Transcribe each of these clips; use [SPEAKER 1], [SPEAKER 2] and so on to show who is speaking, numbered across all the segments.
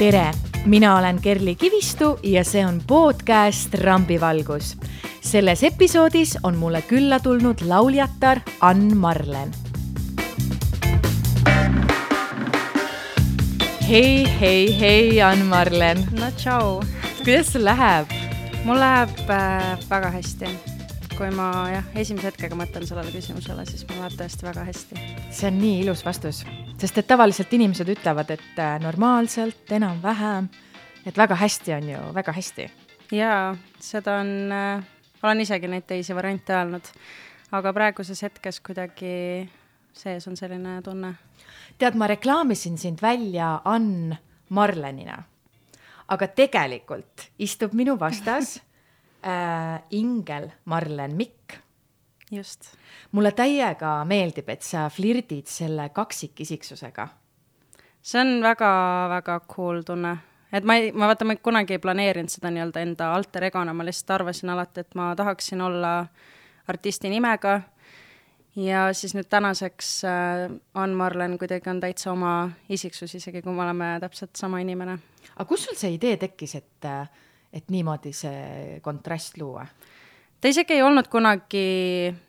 [SPEAKER 1] tere, mina olen Kerli Kivistu ja see on podcast Rambivalgus. selles episoodis on mulle külla tulnud lauljatar Ann Marlen. hei, hei, hei, Ann Marlen.
[SPEAKER 2] no tšau.
[SPEAKER 1] kuidas sul läheb?
[SPEAKER 2] mul läheb äh, väga hästi kui ma jah, esimese hetkega mõtlen sellele küsimusele, siis mul läheb tõesti väga hästi.
[SPEAKER 1] see on nii ilus vastus, sest et tavaliselt inimesed ütlevad, et äh, normaalselt, enam-vähem, et väga hästi on ju, väga hästi.
[SPEAKER 2] jaa, seda on äh,, olen isegi neid teisi variante öelnud, aga praeguses hetkes kuidagi sees on selline tunne.
[SPEAKER 1] tead, ma reklaamisin sind välja Ann Marlenina, aga tegelikult istub minu vastas äh, Ingel Marlen Mikk.
[SPEAKER 2] Just.
[SPEAKER 1] mulle täiega meeldib, et sa flirdid selle kaksikisiksusega.
[SPEAKER 2] see on väga-väga cool tunne, et ma ei, ma vaata, ma kunagi ei planeerinud seda nii-öelda enda alter egona, ma lihtsalt arvasin alati, et ma tahaksin olla artisti nimega ja siis nüüd tänaseks äh, Ann Marlen kuidagi on täitsa oma isiksus, isegi kui me oleme täpselt sama inimene.
[SPEAKER 1] aga kust sul see idee tekkis, et äh, et niimoodi see kontrast luua?
[SPEAKER 2] Ta isegi ei olnud kunagi,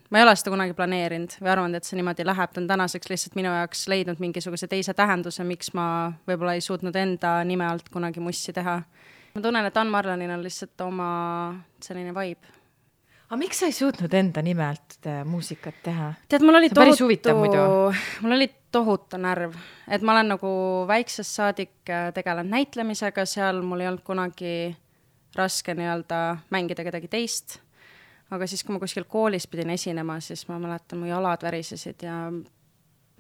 [SPEAKER 2] ma ei ole seda kunagi planeerinud või arvanud, et see niimoodi läheb, ta on tänaseks lihtsalt minu jaoks leidnud mingisuguse teise tähenduse, miks ma võib-olla ei suutnud enda nime alt kunagi mussi teha. ma tunnen, et Ann Marlanil on lihtsalt oma selline vibe
[SPEAKER 1] aga miks sa ei suutnud enda nime alt äh, muusikat teha?
[SPEAKER 2] tead, mul oli tohutu, mul oli tohutu närv, et ma olen nagu väiksest saadik äh, tegelenud näitlemisega, seal mul ei olnud kunagi raske nii-öelda mängida kedagi teist. Aga siis, kui ma kuskil koolis pidin esinema, siis ma mäletan, mu jalad värisesid ja,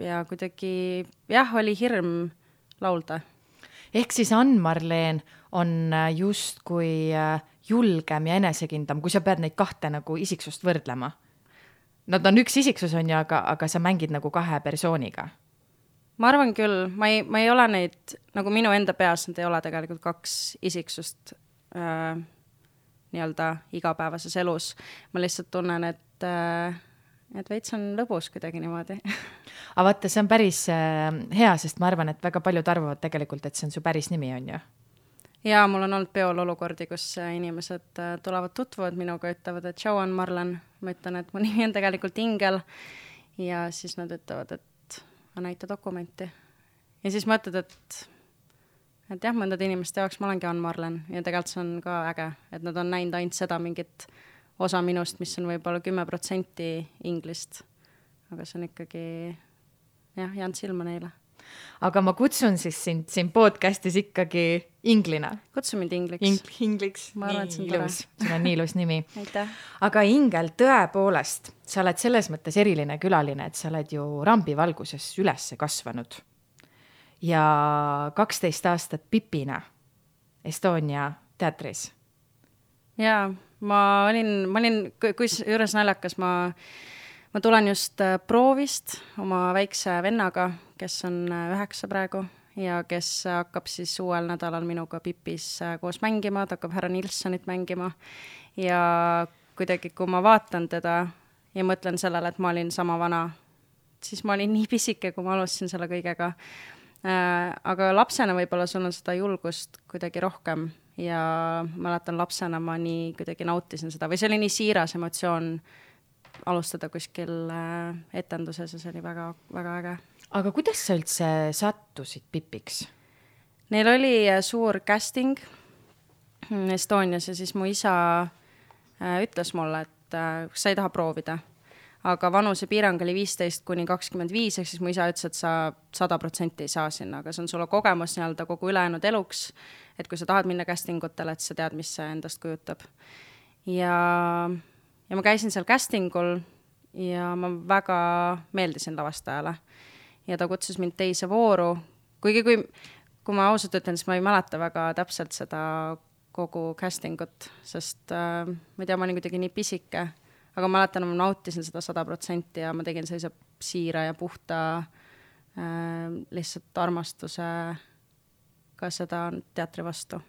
[SPEAKER 2] ja kuidagi jah, oli hirm laulda.
[SPEAKER 1] ehk siis Ann-Marleen on äh, justkui äh, julgem ja enesekindlam, kui sa pead neid kahte nagu isiksust võrdlema. Nad on üks isiksus, on ju, aga, aga sa mängid nagu kahe persooniga
[SPEAKER 2] ma arvan küll, ma ei, ma ei ole neid, nagu minu enda peas, nad ei ole tegelikult kaks isiksust, äh, nii-öelda igapäevases elus. ma lihtsalt tunnen, et äh, et veits on lõbus kuidagi niimoodi
[SPEAKER 1] aga vaata, see on päris äh, hea, sest ma arvan, et väga paljud arvavad tegelikult, et see on su päris nimi, on ju?
[SPEAKER 2] jaa, mul on olnud peol olukordi, kus äh, inimesed äh, tulevad, tutvuvad minuga, ütlevad, et tšau, on Marlen. ma ütlen, et mu nimi on tegelikult Ingel. ja siis nad ütlevad, et näita dokumenti. ja siis mõtled, et et jah, mõndade inimeste jaoks ma olengi Ann Marlen ja tegelikult see on ka äge, et nad on näinud ainult seda mingit osa minust, mis on võib-olla kümme protsenti inglist. aga see on ikkagi jah, jäänud silma neile.
[SPEAKER 1] aga ma kutsun siis sind siin podcast'is ikkagi Inglina.
[SPEAKER 2] kutsu mind Ingliks
[SPEAKER 1] Ing. Ingliks.
[SPEAKER 2] ma arvan, et see on tore.
[SPEAKER 1] sul on nii ilus nimi
[SPEAKER 2] aitäh.
[SPEAKER 1] aga Ingel, tõepoolest, sa oled selles mõttes eriline külaline, et sa oled ju Rambi valguses üles kasvanud ja kaksteist aastat Pipina Estonia teatris.
[SPEAKER 2] jaa, ma olin, ma olin, kusjuures naljakas, ma, ma tulen just äh, proovist oma väikse vennaga, kes on äh, üheksa praegu ja kes hakkab siis uuel nädalal minuga Pipis äh, koos mängima, ta hakkab härra Nilssonit mängima. ja kuidagi, kui ma vaatan teda ja mõtlen sellele, et ma olin sama vana, siis ma olin nii pisike, kui ma alustasin selle kõigega aga lapsena võib-olla sul on seda julgust kuidagi rohkem ja mäletan lapsena ma nii kuidagi nautisin seda või see oli nii siiras emotsioon alustada kuskil äh, etenduses ja see oli väga, väga äge.
[SPEAKER 1] aga kuidas sa üldse sattusid Pipiks?
[SPEAKER 2] Neil oli äh, suur casting Estonias ja siis mu isa ütles mulle, et kas sa ei taha proovida aga vanusepiirang oli viisteist kuni kakskümmend viis, ehk siis mu isa ütles, et sa sada protsenti ei saa sinna, aga see on sulle kogemus nii-öelda kogu ülejäänud eluks, et kui sa tahad minna casting utele, et sa tead, mis see endast kujutab. ja, ja ma käisin seal casting ul ja ma väga meeldisin lavastajale. ja ta kutsus mind teise vooru, kuigi kui, kui ma ausalt ütlen, siis ma ei mäleta väga täpselt seda kogu casting ut, sest äh, ma ei tea, ma olin kuidagi nii pisike aga ma mäletan, ma nautisin seda sada protsenti ja ma tegin sellise siira ja puhta äh, lihtsalt armastuse ka seda teatri vastu.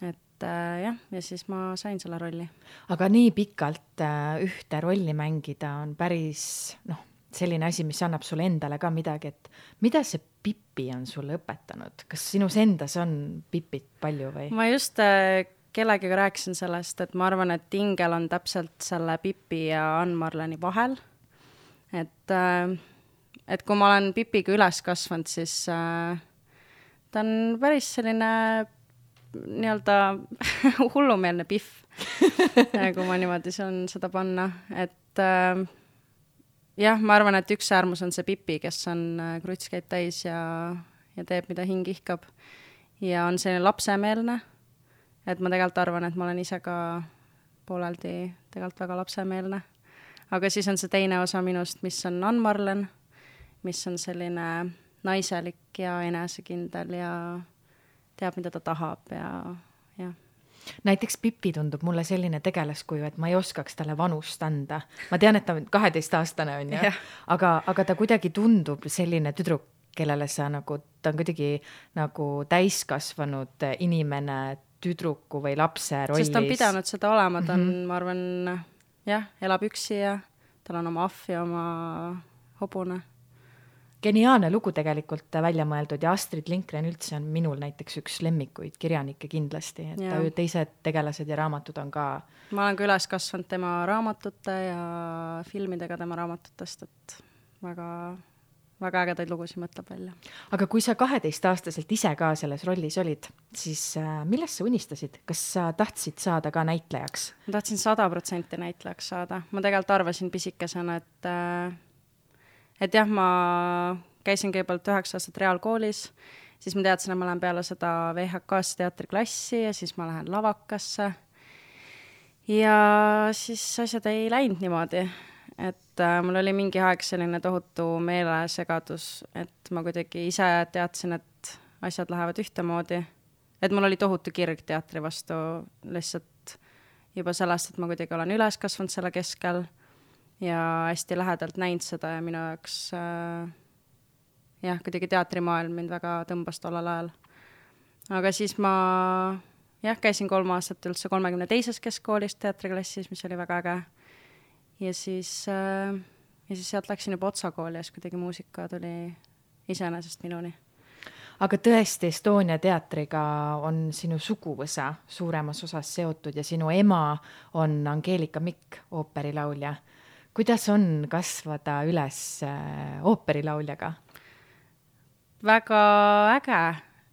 [SPEAKER 2] et äh, jah, ja siis ma sain selle rolli.
[SPEAKER 1] aga nii pikalt äh, ühte rolli mängida on päris noh, selline asi, mis annab sulle endale ka midagi, et mida see Pipi on sulle õpetanud, kas sinus endas on Pipit palju või?
[SPEAKER 2] ma just äh, kellegagi rääkisin sellest, et ma arvan, et Ingel on täpselt selle Pipi ja Ann-Marleni vahel. et, äh, et kui ma olen Pipiga üles kasvanud, siis äh, ta on päris selline nii-öelda hullumeelne pihv kui ma niimoodi saan seda panna, et äh, jah, ma arvan, et üks äärmus on see Pipi, kes on äh, krutskeid täis ja, ja teeb, mida hing ihkab. ja on selline lapsemeelne, et ma tegelikult arvan, et ma olen ise ka pooleldi tegelikult väga lapsemeelne. aga siis on see teine osa minust, mis on Ann-Marlen, mis on selline naiselik ja enesekindel ja teab, mida ta tahab ja, jah
[SPEAKER 1] näiteks Pipi tundub mulle selline tegelaskuju, et ma ei oskaks talle vanust anda. ma tean, et ta on kaheteistaastane, on ju, aga, aga ta kuidagi tundub selline tüdruk, kellele sa nagu, ta on kuidagi nagu täiskasvanud inimene tüdruku või lapse rollis.
[SPEAKER 2] sest ta on pidanud seda olema, ta on mm, -hmm. ma arvan, jah, elab üksi ja tal on oma ahv ja oma hobune
[SPEAKER 1] geniaalne lugu tegelikult välja mõeldud ja Astrid Lindgren üldse on minul näiteks üks lemmikuid kirjanikke kindlasti, et ja. teised tegelased ja raamatud on ka.
[SPEAKER 2] ma olen ka üles kasvanud tema raamatute ja filmidega tema raamatutest, et väga, väga ägedaid lugusid mõtleb välja.
[SPEAKER 1] aga kui sa kaheteistaastaselt ise ka selles rollis olid, siis äh, millest sa unistasid, kas sa tahtsid saada ka näitlejaks?
[SPEAKER 2] ma tahtsin sada protsenti näitlejaks saada, ma tegelikult arvasin pisikesena, et äh, et jah, ma käisin kõigepealt üheksa aastat reaalkoolis, siis ma teadsin, et ma lähen peale seda VHK-sse teatriklassi ja siis ma lähen lavakasse. ja siis asjad ei läinud niimoodi, et äh, mul oli mingi aeg selline tohutu meelesegadus, et ma kuidagi ise teadsin, et asjad lähevad ühtemoodi. et mul oli tohutu kirg teatri vastu lihtsalt juba sellest, et ma kuidagi olen üles kasvanud selle keskel ja hästi lähedalt näinud seda ja minu jaoks äh, jah, kuidagi teatrimaailm mind väga tõmbas tollel ajal. aga siis ma jah, käisin kolm aastat üldse kolmekümne teises keskkoolis teatriklassis, mis oli väga äge. Ja siis äh,, ja siis sealt läksin juba Otsa kooli ja siis kuidagi muusika tuli iseenesest minuni.
[SPEAKER 1] Aga tõesti, Estonia teatriga on sinu suguvõsa suuremas osas seotud ja sinu ema on Angeelika Mikk, ooperilaulja kuidas on kasvada üles äh, ooperilauljaga?
[SPEAKER 2] väga äge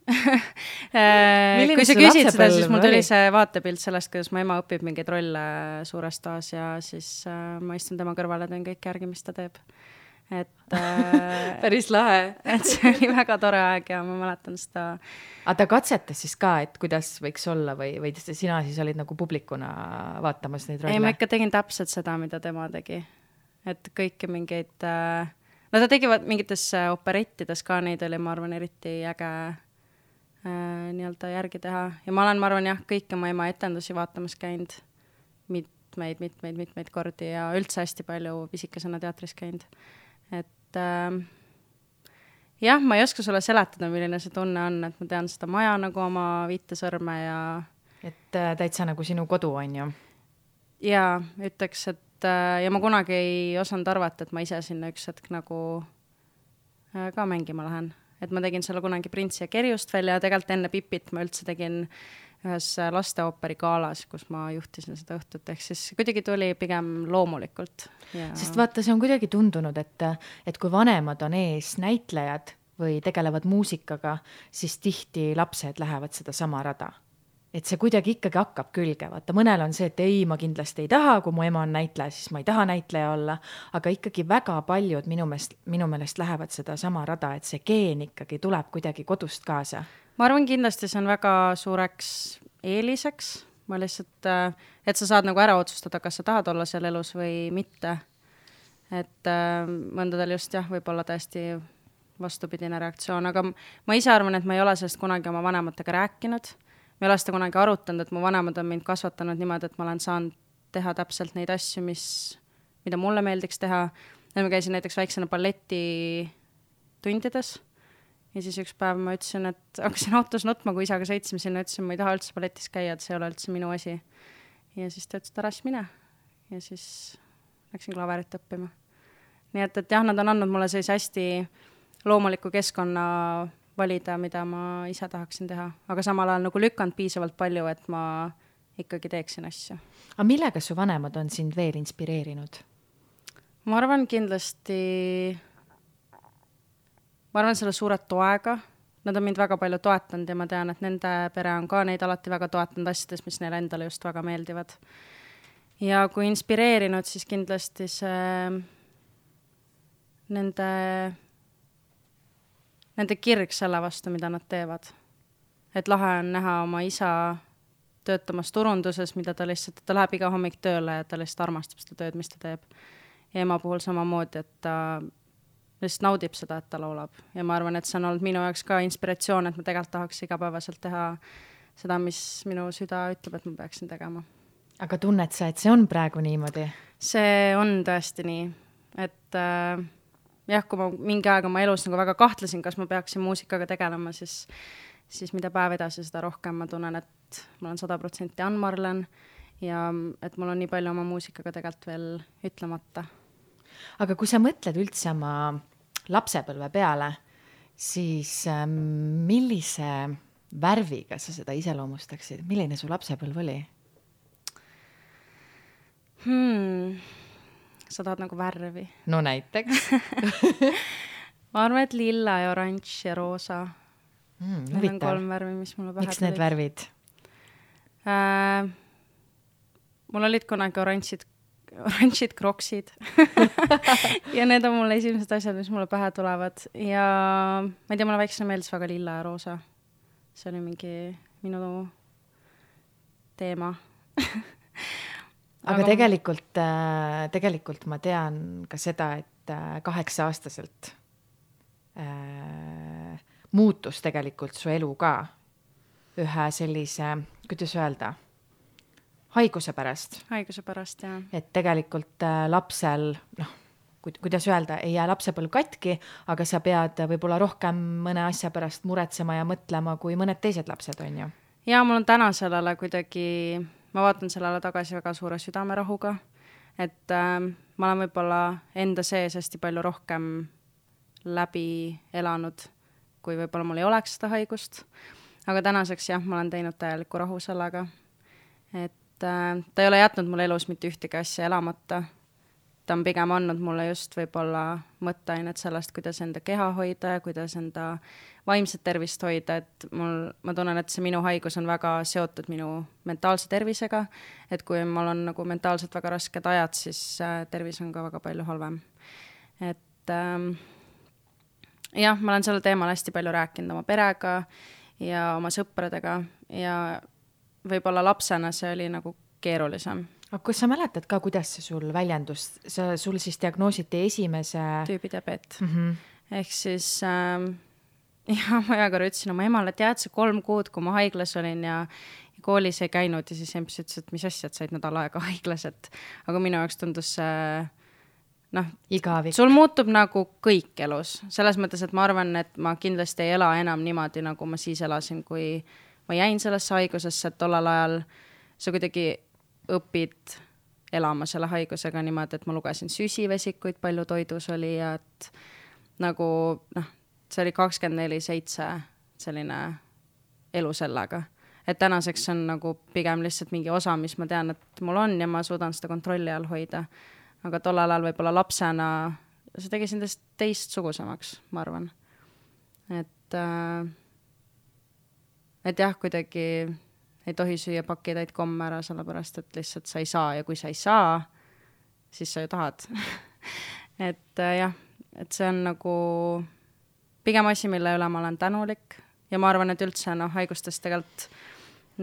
[SPEAKER 2] kui sa küsid seda, siis mul tuli see vaatepilt sellest, kuidas mu ema õpib mingeid rolle suures toas ja siis äh, ma istun tema kõrval ja teen kõike järgi, mis ta teeb. et
[SPEAKER 1] äh, päris lahe
[SPEAKER 2] et see oli väga tore aeg ja ma mäletan seda.
[SPEAKER 1] aga ta katsetas siis ka, et kuidas võiks olla või, või sina siis olid nagu publikuna vaatamas neid rolle?
[SPEAKER 2] ei, ma ikka tegin täpselt seda, mida tema tegi et kõiki mingeid äh,, no ta tegi mingites äh, operettides ka, neid oli, ma arvan, eriti äge äh, nii-öelda järgi teha ja ma olen, ma arvan jah, kõiki mu ema etendusi vaatamas käinud mitmeid, mitmeid, mitmeid kordi ja üldse hästi palju pisikesena teatris käinud. et äh, jah, ma ei oska sulle seletada, milline see tunne on, et ma tean seda maja nagu oma viite sõrme ja
[SPEAKER 1] et äh, täitsa nagu sinu kodu, on ju?
[SPEAKER 2] jaa, ütleks, et äh, ja ma kunagi ei osanud arvata, et ma ise sinna üks hetk nagu äh, ka mängima lähen. Et ma tegin selle kunagi Prints ja Kerjust välja ja tegelikult enne Pipit ma üldse tegin ühes lasteooperi galas, kus ma juhtisin seda õhtut, ehk siis kuidagi tuli pigem loomulikult.
[SPEAKER 1] Ja.... sest vaata, see on kuidagi tundunud, et, et kui vanemad on ees näitlejad või tegelevad muusikaga, siis tihti lapsed lähevad sedasama rada et see kuidagi ikkagi hakkab külge, vaata mõnel on see, et ei, ma kindlasti ei taha, kui mu ema on näitleja, siis ma ei taha näitleja olla, aga ikkagi väga paljud minu meelest, minu meelest lähevad sedasama rada, et see geen ikkagi tuleb kuidagi kodust kaasa.
[SPEAKER 2] ma arvan, kindlasti see on väga suureks eeliseks, ma lihtsalt, äh, et sa saad nagu ära otsustada, kas sa tahad olla seal elus või mitte. et äh, mõndadel just jah, võib olla täiesti vastupidine reaktsioon, aga ma ise arvan, et ma ei ole sellest kunagi oma vanematega rääkinud ma ei ole seda kunagi arutanud, et mu vanemad on mind kasvatanud niimoodi, et ma olen saanud teha täpselt neid asju, mis, mida mulle meeldiks teha. ma käisin näiteks väiksena balletitundides ja siis üks päev ma ütlesin, et hakkasin autos nutma, kui isaga sõitsime sinna, ütlesin, ma ei taha üldse balletis käia, et see ei ole üldse minu asi. ja siis ta ütles, et ära siis mine. ja siis läksin klaverit õppima. nii et, et jah, nad on andnud mulle sellise hästi loomuliku keskkonna valida, mida ma ise tahaksin teha, aga samal ajal nagu lükanud piisavalt palju, et ma ikkagi teeksin asju.
[SPEAKER 1] aga millega su vanemad on sind veel inspireerinud?
[SPEAKER 2] ma arvan kindlasti, ma arvan selle suure toega, nad on mind väga palju toetanud ja ma tean, et nende pere on ka neid alati väga toetanud asjades, mis neile endale just väga meeldivad. ja kui inspireerinud, siis kindlasti see nende, nende kirg selle vastu, mida nad teevad. et lahe on näha oma isa töötamas turunduses, mida ta lihtsalt, ta läheb iga hommik tööle ja ta lihtsalt armastab seda tööd, mis ta teeb. ja ema puhul samamoodi, et ta lihtsalt naudib seda, et ta laulab ja ma arvan, et see on olnud minu jaoks ka inspiratsioon, et ma tegelikult tahaks igapäevaselt teha seda, mis minu süda ütleb, et ma peaksin tegema.
[SPEAKER 1] aga tunned sa, et see on praegu niimoodi?
[SPEAKER 2] see on tõesti nii, et äh, jah, kui ma mingi aeg oma elus nagu väga kahtlesin, kas ma peaksin muusikaga tegelema, siis, siis mida päev edasi, seda rohkem ma tunnen, et ma olen sada protsenti Ann Marlen ja et mul on nii palju oma muusikaga tegelikult veel ütlemata.
[SPEAKER 1] aga kui sa mõtled üldse oma lapsepõlve peale, siis ähm, millise värviga sa seda iseloomustaksid, milline su lapsepõlv oli
[SPEAKER 2] hmm.? Sa tahad nagu värvi?
[SPEAKER 1] no näiteks
[SPEAKER 2] ma arvan, et lilla ja oranž ja roosa
[SPEAKER 1] mm,.
[SPEAKER 2] Need on kolm värvi, mis mulle pähe
[SPEAKER 1] miks need värvid
[SPEAKER 2] äh,? mul olid kunagi oranžid, oranžid kroksid ja need on mul esimesed asjad, mis mulle pähe tulevad ja ma ei tea, mulle väiksena meeldis väga lilla ja roosa. see oli mingi minu teema
[SPEAKER 1] aga tegelikult, äh, tegelikult ma tean ka seda, et äh, kaheksa-aastaselt äh, muutus tegelikult su elu ka ühe sellise, kuidas öelda, haiguse pärast.
[SPEAKER 2] haiguse pärast, jah.
[SPEAKER 1] et tegelikult äh, lapsel, noh, kuidas öelda, ei jää lapsepõlv katki, aga sa pead võib-olla rohkem mõne asja pärast muretsema ja mõtlema kui mõned teised lapsed, on ju.
[SPEAKER 2] ja mul on täna sellele kuidagi ma vaatan sellele tagasi väga suure südamerahuga, et äh, ma olen võib-olla enda sees hästi palju rohkem läbi elanud, kui võib-olla mul ei oleks seda haigust. aga tänaseks jah, ma olen teinud täieliku rahu sellega. et äh, ta ei ole jätnud mul elus mitte ühtegi asja elamata ta on pigem andnud mulle just võib-olla mõtteainet sellest, kuidas enda keha hoida ja kuidas enda vaimset tervist hoida, et mul, ma tunnen, et see minu haigus on väga seotud minu mentaalse tervisega, et kui mul on nagu mentaalselt väga rasked ajad, siis äh, tervis on ka väga palju halvem. et ähm, jah, ma olen sellel teemal hästi palju rääkinud oma perega ja oma sõpradega ja võib-olla lapsena see oli nagu keerulisem
[SPEAKER 1] aga kas sa mäletad ka, kuidas see sul väljendus, sa, sul siis diagnoositi esimese
[SPEAKER 2] tüübidiabeet mm. -hmm. ehk siis äh, ja ma ühe korra ütlesin oma emale, tead sa kolm kuud, kui ma haiglas olin ja, koolis ei käinud ja siis emps ütles, et mis asja, et said nädal aega haiglas, et aga minu jaoks tundus see noh, sul muutub nagu kõik elus, selles mõttes, et ma arvan, et ma kindlasti ei ela enam niimoodi, nagu ma siis elasin, kui ma jäin sellesse haigusesse, et tollel ajal sa kuidagi õpid elama selle haigusega niimoodi, et ma lugesin süsivesikuid, palju toidus oli ja et nagu noh, see oli kakskümmend neli seitse selline elu sellega. et tänaseks on nagu pigem lihtsalt mingi osa, mis ma tean, et mul on ja ma suudan seda kontrolli all hoida. aga tollel ajal võib-olla lapsena see tegi sind teistsugusemaks, ma arvan. et äh,, et jah, kuidagi ei tohi süüa pakitäit komme ära, sellepärast et lihtsalt sa ei saa ja kui sa ei saa, siis sa ju tahad et äh, jah, et see on nagu pigem asi, mille üle ma olen tänulik ja ma arvan, et üldse noh, haigustest tegelikult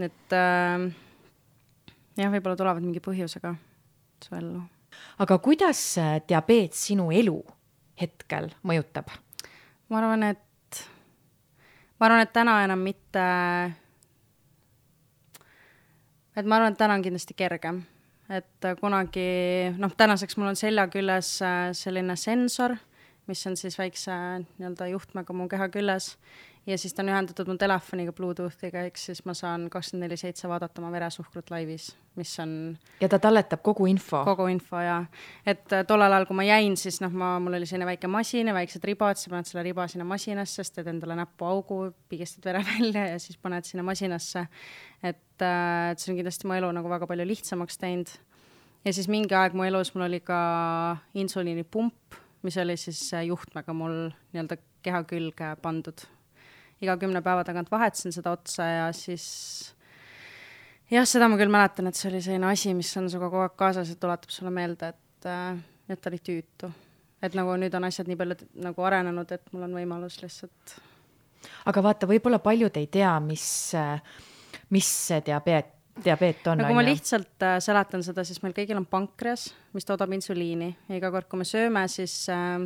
[SPEAKER 2] need äh, jah, võib-olla tulevad mingi põhjusega su ellu.
[SPEAKER 1] aga kuidas diabeet sinu elu hetkel mõjutab?
[SPEAKER 2] ma arvan, et, ma arvan, et täna enam mitte et ma arvan, et täna on kindlasti kergem, et äh, kunagi noh, tänaseks mul on selja küljes äh, selline sensor, mis on siis väikse nii-öelda juhtmega mu keha küljes ja siis ta on ühendatud mu telefoniga Bluetoothiga, ehk siis ma saan kakskümmend neli seitse vaadata oma veresuhkrut laivis, mis on
[SPEAKER 1] ja ta talletab kogu info?
[SPEAKER 2] kogu info, jaa. et äh, tollel ajal, kui ma jäin, siis noh, ma, mul oli selline väike masin ja väiksed ribad, sa paned selle riba sinna masinasse, siis teed endale näppu augu, pigistad vere välja ja siis paned sinna masinasse. et, äh, et see on kindlasti mu elu nagu väga palju lihtsamaks teinud. ja siis mingi aeg mu elus mul oli ka insuliinipump, mis oli siis äh, juhtmega mul nii-öelda keha külge pandud iga kümne päeva tagant vahetasin seda otsa ja siis jah, seda ma küll mäletan, et see oli selline asi, mis on sinuga kogu aeg kaasas ja tuletab sulle meelde, et, äh, et ta oli tüütu. et nagu nüüd on asjad nii palju nagu arenenud, et mul on võimalus lihtsalt.
[SPEAKER 1] aga vaata, võib-olla paljud ei tea, mis, mis see diabeet diabeet on.
[SPEAKER 2] no kui ma lihtsalt äh, seletan seda, siis meil kõigil on pankreas, mis toodab insuliini ja iga kord, kui me sööme, siis äh,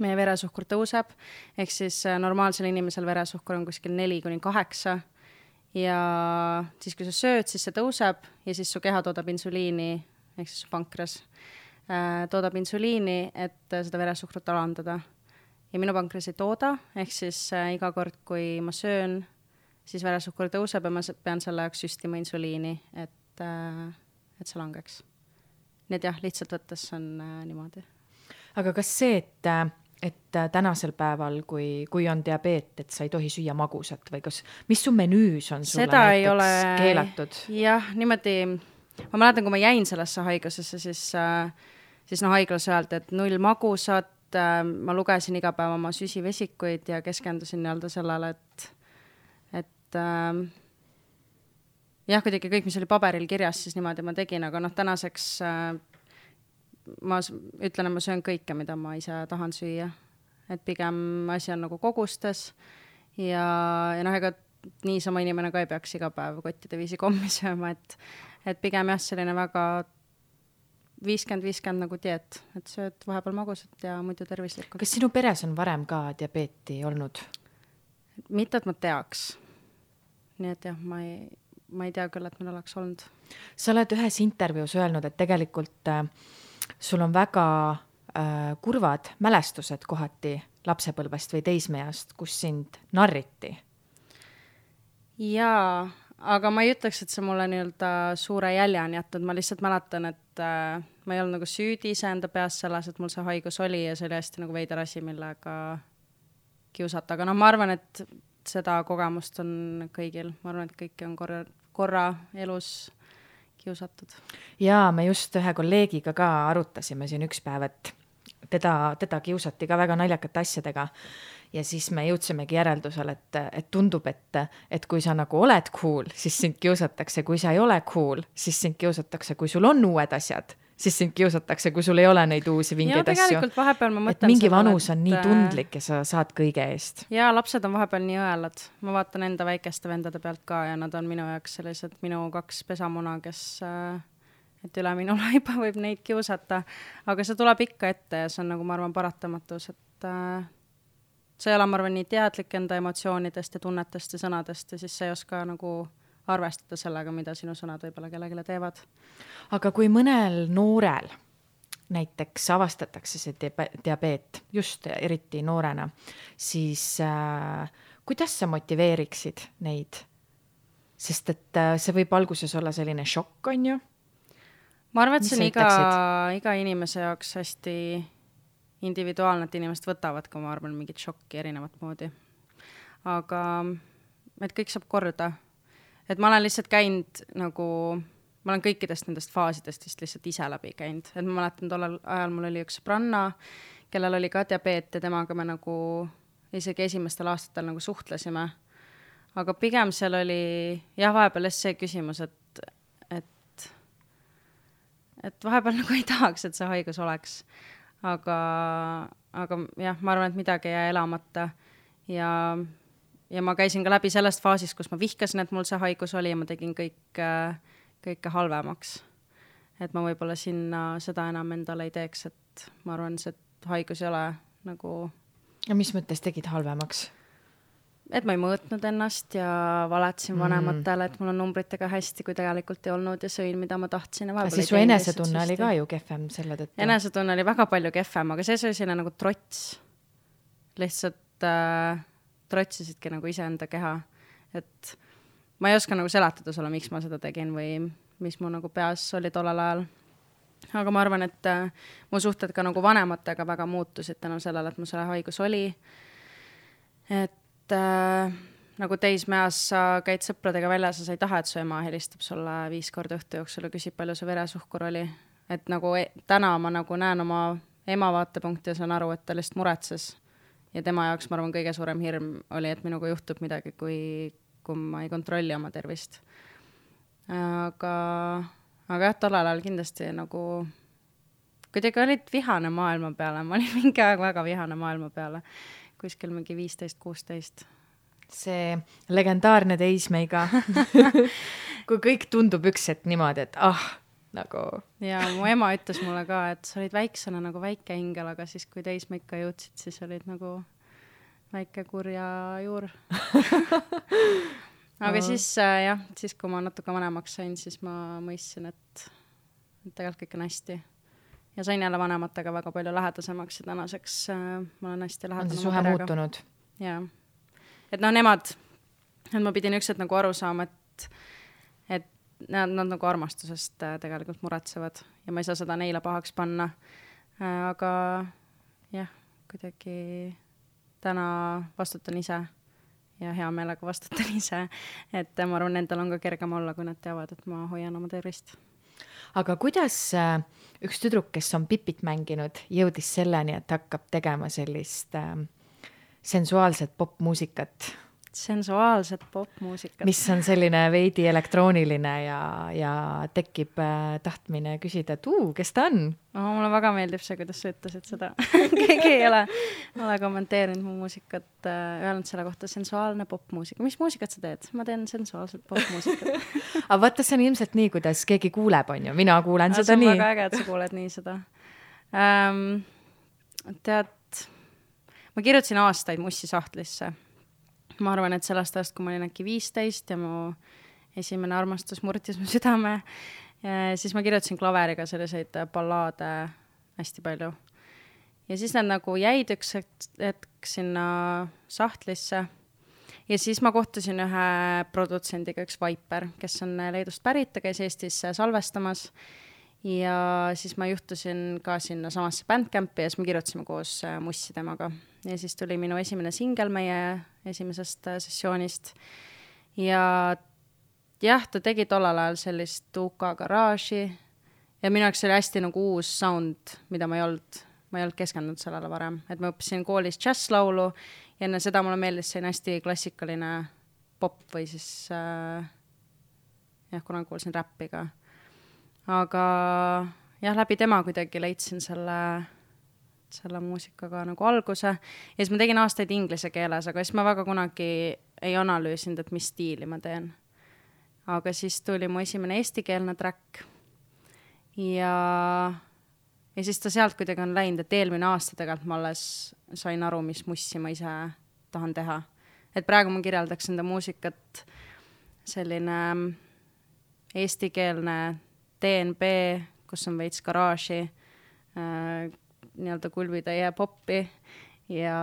[SPEAKER 2] meie veresuhkur tõuseb, ehk siis äh, normaalsel inimesel veresuhkur on kuskil neli kuni kaheksa ja siis, kui sa sööd, siis see tõuseb ja siis su keha toodab insuliini, ehk siis su pankras äh, toodab insuliini, et äh, seda veresuhkrut alandada. ja minu pankras ei tooda, ehk siis äh, iga kord, kui ma söön, siis veresuhkur tõuseb ja ma pean selle jaoks süstima insuliini, et äh,, et see langeks. nii et jah, lihtsalt võttes on äh, niimoodi.
[SPEAKER 1] aga kas see, et et äh, tänasel päeval, kui, kui on diabeet, et sa ei tohi süüa magusat või kas, mis su menüüs on sulle
[SPEAKER 2] Seda
[SPEAKER 1] näiteks
[SPEAKER 2] ole...
[SPEAKER 1] keelatud?
[SPEAKER 2] jah, niimoodi, ma mäletan, kui ma jäin sellesse haigusesse, siis, äh, siis noh, haiglas öeldi, et null magusat, äh, ma lugesin iga päev oma süsivesikuid ja keskendusin nii-öelda sellele, et, et äh, jah, kuidagi kõik, mis oli paberil kirjas, siis niimoodi ma tegin, aga noh, tänaseks äh, ma ütlen, et ma söön kõike, mida ma ise tahan süüa. et pigem asi on nagu kogustes ja, ja noh, ega niisama inimene ka ei peaks iga päev kottide viisi kommi sööma, et, et pigem jah, selline väga viiskümmend, viiskümmend nagu dieet, et sööd vahepeal magusat ja muidu tervislikult.
[SPEAKER 1] kas sinu peres on varem ka diabeeti olnud?
[SPEAKER 2] mitte, et ma teaks. nii et jah, ma ei, ma ei tea küll, et meil oleks olnud.
[SPEAKER 1] sa oled ühes intervjuus öelnud, et tegelikult äh, sul on väga äh, kurvad mälestused kohati lapsepõlvest või teismeeast, kus sind narriti.
[SPEAKER 2] jaa, aga ma ei ütleks, et see mulle nii-öelda suure jälje on jätnud, ma lihtsalt mäletan, et äh, ma ei olnud nagu süüdi iseenda peas selles, et mul see haigus oli ja see oli hästi nagu veider asi, millega kiusata, aga noh, ma arvan, et seda kogemust on kõigil, ma arvan, et kõiki on korra, korra elus kiusatud.
[SPEAKER 1] jaa, me just ühe kolleegiga ka arutasime siin üks päev, et teda, teda kiusati ka väga naljakate asjadega. ja siis me jõudsimegi järeldusele, et, et tundub, et, et kui sa nagu oled cool, siis sind kiusatakse, kui sa ei ole cool, siis sind kiusatakse, kui sul on uued asjad siis sind kiusatakse, kui sul ei ole neid uusi vingeid asju.
[SPEAKER 2] vahepeal ma mõtlen
[SPEAKER 1] mingi vanus on et... nii äh, tundlik ja sa saad kõige eest.
[SPEAKER 2] ja lapsed on vahepeal nii õelad, ma vaatan enda väikeste vendade pealt ka ja nad on minu jaoks sellised minu kaks pesamuna, kes äh, et üle minu laiba võib neid kiusata, aga see tuleb ikka ette ja see on nagu ma arvan paratamatus, et äh, sa ei ole, ma arvan, nii teadlik enda emotsioonidest ja tunnetest ja sõnadest ja siis sa ei oska nagu arvestada sellega, mida sinu sõnad võib-olla kellelegi teevad.
[SPEAKER 1] aga kui mõnel noorel näiteks avastatakse see diabeet, just eriti noorena, siis äh, kuidas sa motiveeriksid neid? sest et äh, see võib alguses olla selline šokk, on ju.
[SPEAKER 2] ma arvan, et see on iga, iga inimese jaoks hästi individuaalne, et inimesed võtavad ka, ma arvan, mingit šokki erinevat moodi. aga et kõik saab korda et ma olen lihtsalt käinud nagu, ma olen kõikidest nendest faasidest vist lihtsalt ise läbi käinud, et ma mäletan, tollel ajal mul oli üks sõbranna, kellel oli ka diabeet ja temaga me nagu isegi esimestel aastatel nagu suhtlesime. aga pigem seal oli jah, vahepeal just see küsimus, et, et, et vahepeal nagu ei tahaks, et see haigus oleks. aga, aga jah, ma arvan, et midagi ei jää elamata ja ja ma käisin ka läbi sellest faasist, kus ma vihkasin, et mul see haigus oli ja ma tegin kõik, kõike halvemaks. et ma võib-olla sinna seda enam endale ei teeks, et ma arvan, see haigus ei ole nagu.
[SPEAKER 1] ja mis mõttes tegid halvemaks?
[SPEAKER 2] et ma ei mõõtnud ennast ja valetasin mm. vanematele, et mul on numbritega hästi, kui tegelikult ei olnud ja sõin, mida ma tahtsin.
[SPEAKER 1] aga siis su enesetunne oli ka ju kehvem selle tõttu?
[SPEAKER 2] enesetunne oli väga palju kehvem, aga see oli selline nagu trots. lihtsalt äh, trotsisidki nagu iseenda keha. et ma ei oska nagu seletada sulle, miks ma seda tegin või mis mu nagu peas oli tollel ajal. aga ma arvan, et äh, mu suhted ka nagu vanematega väga muutusid tänu sellele, et mul see haigus oli. et äh, nagu teismeeas sa käid sõpradega väljas ja sa ei taha, et su ema helistab sulle viis korda õhtu jooksul ja küsib, palju su veresuhkur oli. et nagu e täna ma nagu näen oma ema vaatepunkti ja saan aru, et ta lihtsalt muretses. Ja tema jaoks, ma arvan, kõige suurem hirm oli, et minuga juhtub midagi, kui, kui ma ei kontrolli oma tervist. aga, aga jah, tollel ajal kindlasti nagu kuidagi olid vihane maailma peale, ma olin mingi aeg väga vihane maailma peale, kuskil mingi viisteist, kuusteist
[SPEAKER 1] see legendaarne teismeiga kui kõik tundub üks hetk niimoodi, et ah, nagu.
[SPEAKER 2] ja mu ema ütles mulle ka, et sa olid väiksena nagu väike ingel, aga siis, kui teismeikka jõudsid, siis olid nagu väike kurja juur aga no. siis äh, jah, siis kui ma natuke vanemaks sain, siis ma mõistsin, et, tegelikult kõik on hästi. ja sain jälle vanematega väga palju lähedasemaks ja tänaseks äh, ma olen hästi lähedane.
[SPEAKER 1] on see suhe muutunud?
[SPEAKER 2] jaa et noh, nemad, et ma pidin üks hetk nagu aru saama, et, et nad, nad nagu armastusest äh, tegelikult muretsevad ja ma ei saa seda neile pahaks panna äh,. aga jah, kuidagi täna vastutan ise ja hea meelega vastutan ise, et ma arvan, nendel on ka kergem olla, kui nad teavad, et ma hoian oma tervist
[SPEAKER 1] aga kuidas äh, üks tüdruk, kes on Pipit mänginud, jõudis selleni, et hakkab tegema sellist äh, sensuaalset popmuusikat.
[SPEAKER 2] Sensuaalset popmuusikat.
[SPEAKER 1] mis on selline veidi elektrooniline ja, ja tekib äh, tahtmine küsida, et uu, kes ta on
[SPEAKER 2] oh,? mulle väga meeldib see, kuidas sa ütlesid seda keegi ei ole, ole kommenteerinud mu muusikat äh,, öelnud selle kohta sensuaalne popmuusika. mis muusikat sa teed? ma teen sensuaalset popmuusikat
[SPEAKER 1] aga vaata, see on ilmselt nii, kuidas keegi kuuleb, on ju, mina kuulen seda nii.
[SPEAKER 2] väga äge, et sa kuuled nii seda um,. tead ma kirjutasin aastaid Mussi sahtlisse. Ma arvan, et sellest ajast, kui ma olin äkki viisteist ja mu esimene armastus murtis mu südame, siis ma kirjutasin klaveriga selliseid ballaade hästi palju. ja siis nad nagu jäid üks hetk, sinna sahtlisse. Ja siis ma kohtusin ühe produtsendiga, üks Viper, kes on Leedust pärit, ta käis Eestis salvestamas. Ja siis ma juhtusin ka sinnasamasse Bandcampi ja siis me kirjutasime koos Mussi temaga ja siis tuli minu esimene singel meie esimesest äh, sessioonist. Ja jah, ta tegi tollel ajal sellist UK garaaži. Ja minu jaoks oli hästi nagu uus sound, mida ma ei olnud, ma ei olnud keskendunud sellele varem, et ma õppisin koolis džässlaulu ja enne seda mulle meeldis selline hästi klassikaline pop või siis äh, jah, kunagi kuulsin räppi ka. aga jah, läbi tema kuidagi leidsin selle selle muusikaga nagu alguse ja siis ma tegin aastaid inglise keeles, aga siis ma väga kunagi ei analüüsinud, et mis stiili ma teen. aga siis tuli mu esimene eestikeelne track ja, ja siis ta sealt kuidagi on läinud, et eelmine aasta tegelikult ma alles sain aru, mis mussi ma ise tahan teha. et praegu ma kirjeldaks enda muusikat selline eestikeelne DNB, kus on veits garaaži äh,, nii-öelda kulbitäie poppi ja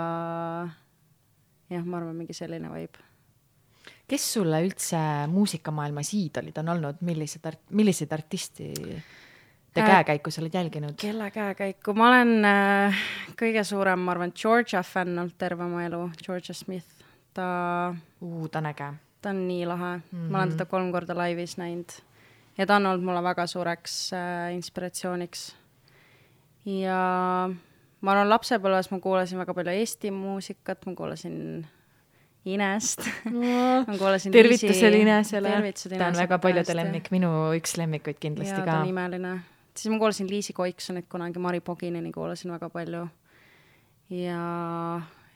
[SPEAKER 2] jah, ma arvan, mingi selline vibe.
[SPEAKER 1] kes sulle üldse muusikamaailmas iidolid on olnud, millised art-, milliseid artisti te äh, käekäiku sa oled jälginud?
[SPEAKER 2] kelle käekäiku, ma olen äh, kõige suurem, ma arvan, Georgia fänn olnud terve oma elu, Georgia Smith, ta
[SPEAKER 1] uh,. ta on äge.
[SPEAKER 2] ta on nii lahe mm, -hmm. ma olen teda kolm korda laivis näinud ja ta on olnud mulle väga suureks äh, inspiratsiooniks ja ma arvan, lapsepõlves ma kuulasin väga palju Eesti muusikat, ma kuulasin Inest
[SPEAKER 1] no, ma kuulasin tervitused Inesele, ta on väga paljude lemmik, minu üks lemmikuid kindlasti ja, ka.
[SPEAKER 2] ta on imeline. siis ma kuulasin Liisi Koiksonit kunagi, Mari Poginini kuulasin väga palju. ja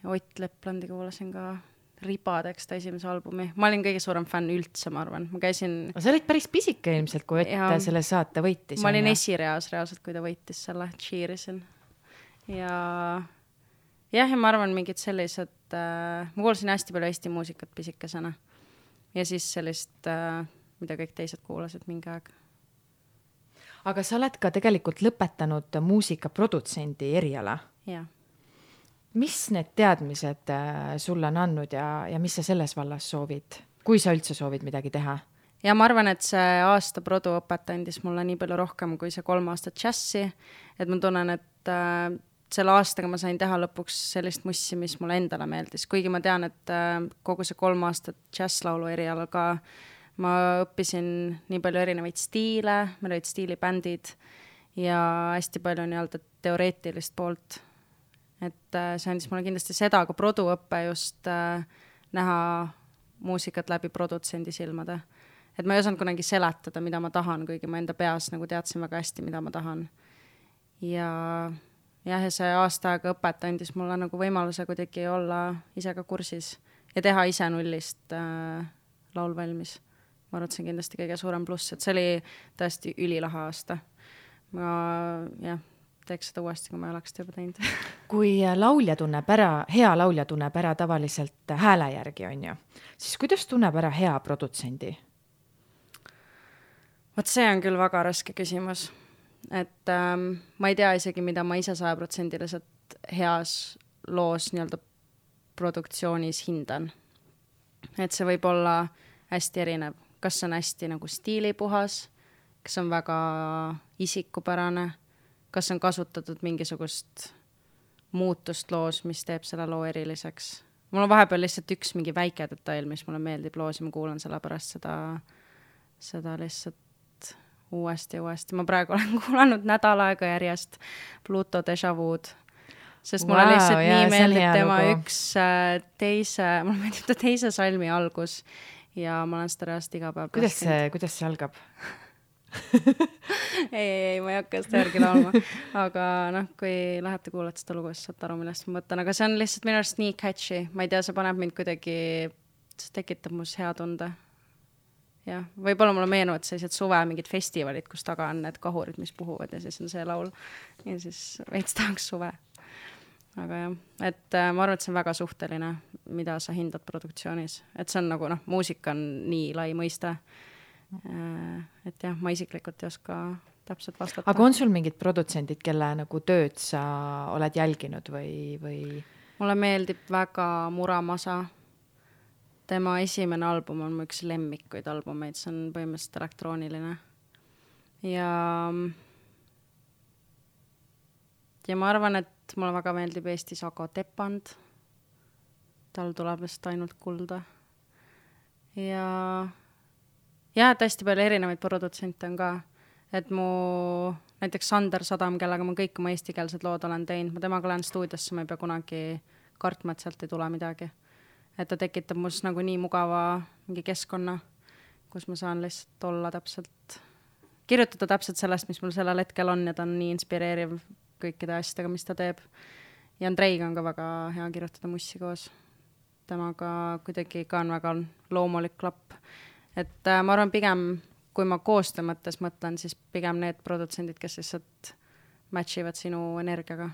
[SPEAKER 2] Ott Leplandi kuulasin ka ribadeks ta esimese albumi, ma olin kõige suurem fänn üldse, ma arvan, ma käisin.
[SPEAKER 1] sa olid päris pisike ilmselt, kui Ott ja... selle saate võitis.
[SPEAKER 2] ma olin esireas reaalselt, kui ta võitis selle, cheer isin. ja jah, ja ma arvan, mingid sellised äh,, ma kuulasin hästi palju Eesti muusikat pisikesena. ja siis sellist äh,, mida kõik teised kuulasid mingi aeg.
[SPEAKER 1] aga sa oled ka tegelikult lõpetanud muusikaprodutsendi eriala.
[SPEAKER 2] jah
[SPEAKER 1] mis need teadmised äh, sulle on andnud ja, ja mis sa selles vallas soovid, kui sa üldse soovid midagi teha?
[SPEAKER 2] ja ma arvan, et see aasta produõpet andis mulle nii palju rohkem kui see kolm aastat džässi, et ma tunnen, et äh, selle aastaga ma sain teha lõpuks sellist mussi, mis mulle endale meeldis, kuigi ma tean, et äh, kogu see kolm aastat džässlaulu erialal ka ma õppisin nii palju erinevaid stiile, meil olid stiilibändid ja hästi palju nii-öelda teoreetilist poolt. Et äh, see andis mulle kindlasti seda, aga produõpe just äh, näha muusikat läbi produtsendi silmade. et ma ei osanud kunagi seletada, mida ma tahan, kuigi ma enda peas nagu teadsin väga hästi, mida ma tahan. ja jah, ja see aasta aega õpet andis mulle nagu võimaluse kuidagi olla ise ka kursis ja teha ise nullist äh, laul valmis. ma arvan, et see on kindlasti kõige suurem pluss, et see oli tõesti ülilahe aasta. ma jah, teeks seda uuesti, kui ma ei oleks seda juba teinud
[SPEAKER 1] kui laulja tunneb ära, hea laulja tunneb ära tavaliselt hääle järgi, on ju, siis kuidas tunneb ära hea produtsendi?
[SPEAKER 2] vot see on küll väga raske küsimus et ähm, ma ei tea isegi, mida ma ise sajaprotsendiliselt heas loos nii-öelda produktsioonis hindan. et see võib olla hästi erinev, kas see on hästi nagu stiilipuhas, kas on väga isikupärane, kas on kasutatud mingisugust muutust loos, mis teeb selle loo eriliseks. mul on vahepeal lihtsalt üks mingi väike detail, mis mulle meeldib loos ja ma kuulan selle pärast seda, seda lihtsalt uuesti ja uuesti, ma praegu olen kuulanud nädal aega järjest Pluto Deja Vu'd, sest wow, mulle lihtsalt jaa, nii meeldib tema lugu. üks äh, teise, mulle meeldib ta teise salmi algus ja ma olen seda reaalselt iga päev
[SPEAKER 1] kuidas see, kuidas see algab
[SPEAKER 2] ei, ei, ma ei hakka seda järgi laulma, aga noh, kui lähete kuulate seda lugu, siis saate aru, millest ma mõtlen, aga see on lihtsalt minu arust nii catchy, ma ei tea, see paneb mind kuidagi, see tekitab mus hea tunde. Jah, võib-olla mulle meenuvad sellised suve mingid festivalid, kus taga on need kahurid, mis puhuvad ja siis on see laul. Ja siis veits tahaks suve. aga jah, et äh, ma arvan, et see on väga suhteline, mida sa hindad produktsioonis, et see on nagu noh, muusika on nii lai mõiste. Et jah, ma isiklikult ei oska täpselt vastata.
[SPEAKER 1] aga on sul mingid produtsendid, kelle nagu tööd sa oled jälginud või, või?
[SPEAKER 2] mulle meeldib väga Muramasa tema esimene album on mu üks lemmikuid albumeid, see on põhimõtteliselt elektrooniline. ja, ja ma arvan, et mulle väga meeldib Eestis Ago Tepand. tal tuleb vist ainult kulda. ja, jah, et hästi palju erinevaid produtsente on ka, et mu näiteks Sander Sadam, kellega ma kõik oma eestikeelsed lood olen teinud, ma temaga lähen stuudiosse, ma ei pea kunagi kartma, et sealt ei tule midagi et ta tekitab mus nagu nii mugava mingi keskkonna, kus ma saan lihtsalt olla täpselt, kirjutada täpselt sellest, mis mul sellel hetkel on ja ta on nii inspireeriv kõikide asjadega, mis ta teeb. ja Andreiga on ka väga hea kirjutada mussi koos. temaga kuidagi ka on väga loomulik klapp. Et äh, ma arvan, pigem kui ma koostöö mõttes mõtlen, siis pigem need produtsendid, kes lihtsalt match ivad sinu energiaga.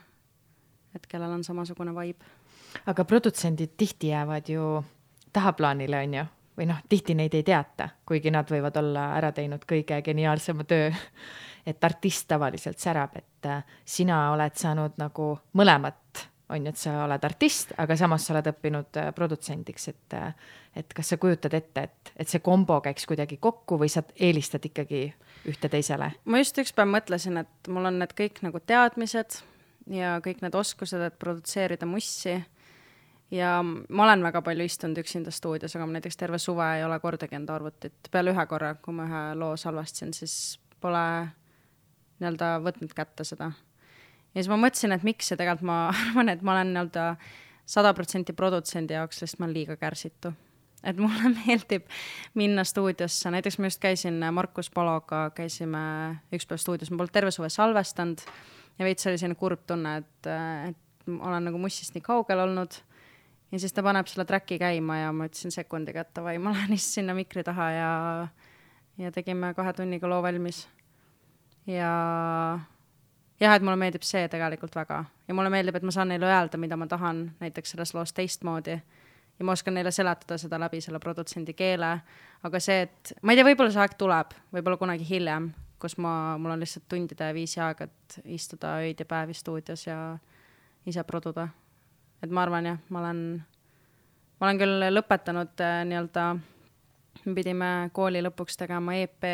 [SPEAKER 2] et kellel on samasugune vibe
[SPEAKER 1] aga produtsendid tihti jäävad ju tahaplaanile, on ju, või noh, tihti neid ei teata, kuigi nad võivad olla ära teinud kõige geniaalsema töö. et artist tavaliselt särab, et äh, sina oled saanud nagu mõlemat, on ju, et sa oled artist, aga samas sa oled õppinud äh, produtsendiks, et äh, et kas sa kujutad ette, et, et see kombo käiks kuidagi kokku või sa eelistad ikkagi ühte teisele?
[SPEAKER 2] ma just üks päev mõtlesin, et mul on need kõik nagu teadmised ja kõik need oskused, et produtseerida mussi ja ma olen väga palju istunud üksinda stuudios, aga ma näiteks terve suve ei ole kordagi enda arvutit, peale ühe korra, kui ma ühe loo salvestasin, siis pole nii-öelda võtnud kätte seda. Ja siis ma mõtlesin, et miks ja tegelikult ma arvan, et ma olen nii-öelda sada protsenti produtsendi jaoks, sest ma olen liiga kärsitu. et mulle meeldib minna stuudiosse, näiteks ma just käisin Markus Paloga, käisime üks päev stuudios, ma polnud terve suve salvestanud ja veits oli selline kurb tunne, et, et ma olen nagu mussist nii kaugel olnud ja siis ta paneb selle track'i käima ja ma ütlesin sekundiga, et davai, ma lähen siis sinna mikri taha ja, ja tegime kahe tunniga loo valmis. ja jah, et mulle meeldib see tegelikult väga. Ja mulle meeldib, et ma saan neile öelda, mida ma tahan näiteks selles loos teistmoodi. Ja ma oskan neile seletada seda läbi selle produtsendi keele, aga see, et ma ei tea, võib-olla see aeg tuleb, võib-olla kunagi hiljem, kus ma, mul on lihtsalt tundide viisi aega, et istuda öid ja päevi stuudios ja ise produda. Et ma arvan jah, ma olen, ma olen küll lõpetanud äh, nii-öelda, me pidime kooli lõpuks tegema EP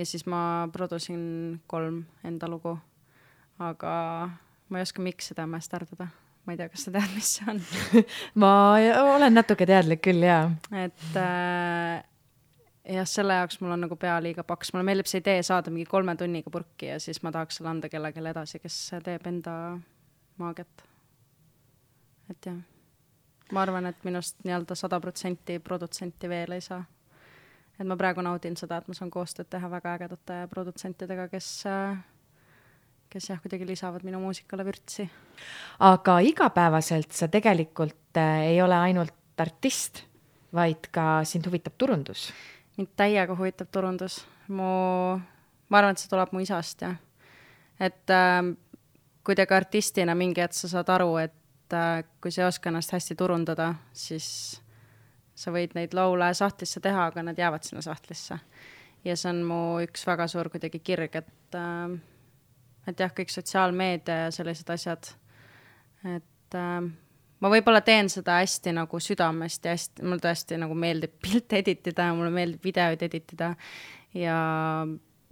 [SPEAKER 2] ja siis ma produsin kolm enda lugu. aga ma ei oska, miks seda mästerdada ma ei tea, kas sa tead, mis see on
[SPEAKER 1] ma olen natuke teadlik küll, jaa.
[SPEAKER 2] et äh, jah, selle jaoks mul on nagu pea liiga paks, mulle meeldib see idee saada mingi kolme tunniga purki ja siis ma tahaks selle anda kellelegi edasi, kes teeb enda maagiat. et jah, ma arvan, et minust nii-öelda sada protsenti produtsenti veel ei saa. Et ma praegu naudin seda, et ma saan koostööd teha väga ägedate produtsentidega, kes kes jah, kuidagi lisavad minu muusikale vürtsi.
[SPEAKER 1] aga igapäevaselt sa tegelikult äh, ei ole ainult artist, vaid ka sind huvitab turundus?
[SPEAKER 2] mind täiega huvitab turundus, mu, ma arvan, et see tuleb mu isast, jah. et äh, kuidagi artistina mingi hetk sa saad aru, et äh, kui sa ei oska ennast hästi turundada, siis sa võid neid laule sahtlisse teha, aga nad jäävad sinna sahtlisse. ja see on mu üks väga suur kuidagi kirg, et äh, et jah, kõik sotsiaalmeedia ja sellised asjad, et äh, ma võib-olla teen seda hästi nagu südamest ja hästi, mulle tõesti nagu meeldib pilte editida ja mulle meeldib videoid editida ja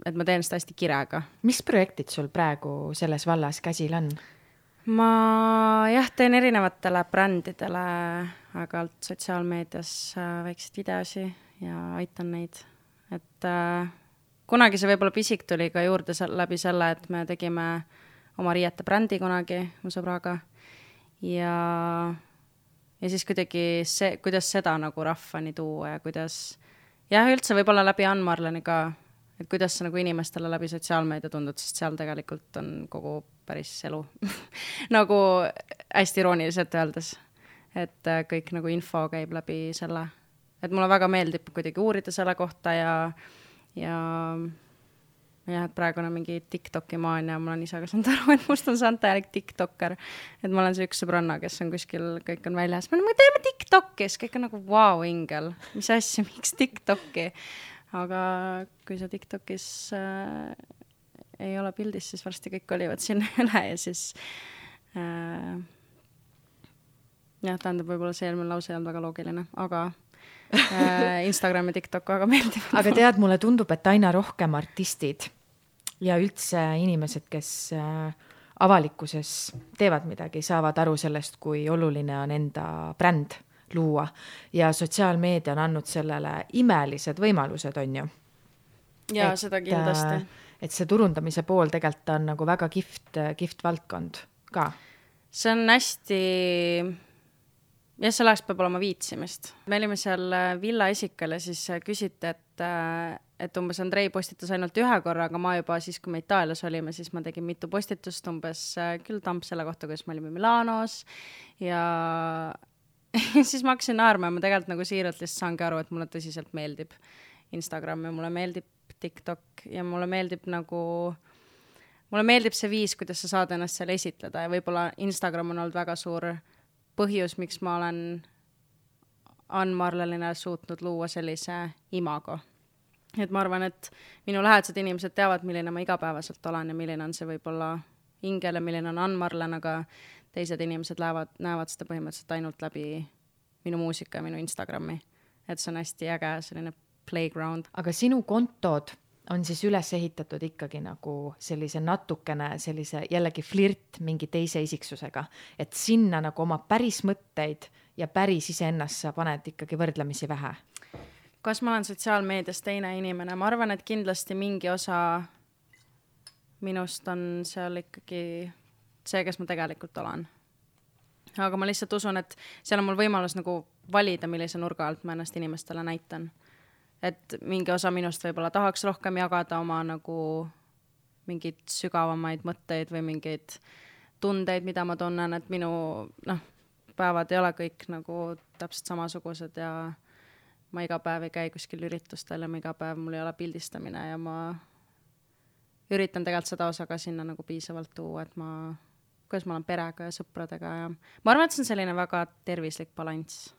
[SPEAKER 2] et ma teen seda hästi kirega.
[SPEAKER 1] mis projektid sul praegu selles vallas käsil on?
[SPEAKER 2] Ma jah, teen erinevatele brändidele aeg-ajalt sotsiaalmeedias äh, väikseid videosi ja aitan neid, et äh, kunagi see võib-olla pisik tuli ka juurde seal läbi selle, et me tegime oma riiete brändi kunagi mu sõbraga. Ja, ja siis kuidagi see, kuidas seda nagu rahvani tuua ja kuidas jah, üldse võib-olla läbi Ann Marleni ka, et kuidas sa nagu inimestele läbi sotsiaalmeedia tundud, sest seal tegelikult on kogu päris elu nagu hästi irooniliselt öeldes. et äh, kõik nagu info käib läbi selle, et mulle väga meeldib kuidagi uurida selle kohta ja ja jah, et praegu on mingi Tiktoki maania, ma olen ise ka saanud aru, et must on saanud täielik tiktokker. et ma olen see üks sõbranna, kes on kuskil, kõik on väljas, me teeme Tiktoki, siis kõik on nagu vau wow,, ingel, mis asja, miks Tiktoki? Aga kui sa Tiktokis äh, ei ole pildis, siis varsti kõik kolivad sinna üle ja siis äh, jah, tähendab, võib-olla see eelmine lause ei olnud väga loogiline, aga Äh, Instagram ja TikTok väga meeldivad.
[SPEAKER 1] aga tead, mulle tundub, et aina rohkem artistid ja üldse inimesed, kes äh, avalikkuses teevad midagi, saavad aru sellest, kui oluline on enda bränd luua ja sotsiaalmeedia on andnud sellele imelised võimalused, on ju.
[SPEAKER 2] ja et, seda kindlasti.
[SPEAKER 1] Äh, et see turundamise pool tegelikult on nagu väga kihvt, kihvt valdkond ka.
[SPEAKER 2] see on hästi jah, selleks peab olema viitsimist. me olime seal äh, Villa Esikal ja siis äh, küsiti, et, et umbes Andrei postitas ainult ühe korra, aga ma juba siis, kui me Itaalias olime, siis ma tegin mitu postitust umbes küll tamp selle kohta, kuidas me olime Milanos ja siis ma hakkasin naerma ja ma tegelikult nagu siiralt lihtsalt saangi aru, et mulle tõsiselt meeldib Instagram ja mulle meeldib TikTok ja mulle meeldib nagu mulle meeldib see viis, kuidas sa saad ennast seal esitleda ja võib-olla Instagram on olnud väga suur põhjus, miks ma olen Ann Marleline suutnud luua sellise imago. et ma arvan, et minu lähedased inimesed teavad, milline ma igapäevaselt olen ja milline on see võib-olla hingel ja milline on Ann Marlen, aga teised inimesed lähevad, näevad seda põhimõtteliselt ainult läbi minu muusika ja minu Instagrami. et see on hästi äge selline playground.
[SPEAKER 1] aga sinu kontod on siis üles ehitatud ikkagi nagu sellise natukene sellise jällegi flirt mingi teise isiksusega, et sinna nagu oma päris mõtteid ja päris iseennast sa paned ikkagi võrdlemisi vähe.
[SPEAKER 2] kas ma olen sotsiaalmeedias teine inimene, ma arvan, et kindlasti mingi osa minust on seal ikkagi see, kes ma tegelikult olen. aga ma lihtsalt usun, et seal on mul võimalus nagu valida, millise nurga alt ma ennast inimestele näitan et mingi osa minust võib-olla tahaks rohkem jagada oma nagu mingeid sügavamaid mõtteid või mingeid tundeid, mida ma tunnen, et minu noh, päevad ei ole kõik nagu täpselt samasugused ja ma iga päev ei käi kuskil üritustel ja ma iga päev, mul ei ole pildistamine ja ma üritan tegelikult seda osa ka sinna nagu piisavalt tuua, et ma, kuidas ma olen perega ja sõpradega ja ma arvan, et see on selline väga tervislik balanss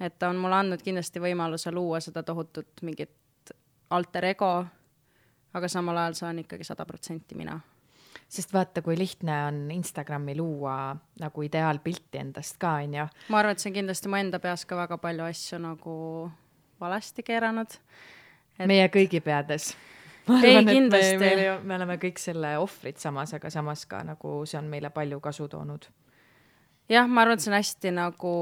[SPEAKER 2] et ta on mulle andnud kindlasti võimaluse luua seda tohutut mingit alter ego, aga samal ajal see on ikkagi sada protsenti mina.
[SPEAKER 1] sest vaata, kui lihtne on Instagrami luua nagu ideaalpilti endast ka, on ju.
[SPEAKER 2] ma arvan, et see on kindlasti mu enda peas ka väga palju asju nagu valesti keeranud
[SPEAKER 1] et.... meie kõigi peades
[SPEAKER 2] ei, kindlasti.
[SPEAKER 1] Me, me, me oleme kõik selle ohvrid samas, aga samas ka nagu see on meile palju kasu toonud.
[SPEAKER 2] jah, ma arvan, et see on hästi nagu,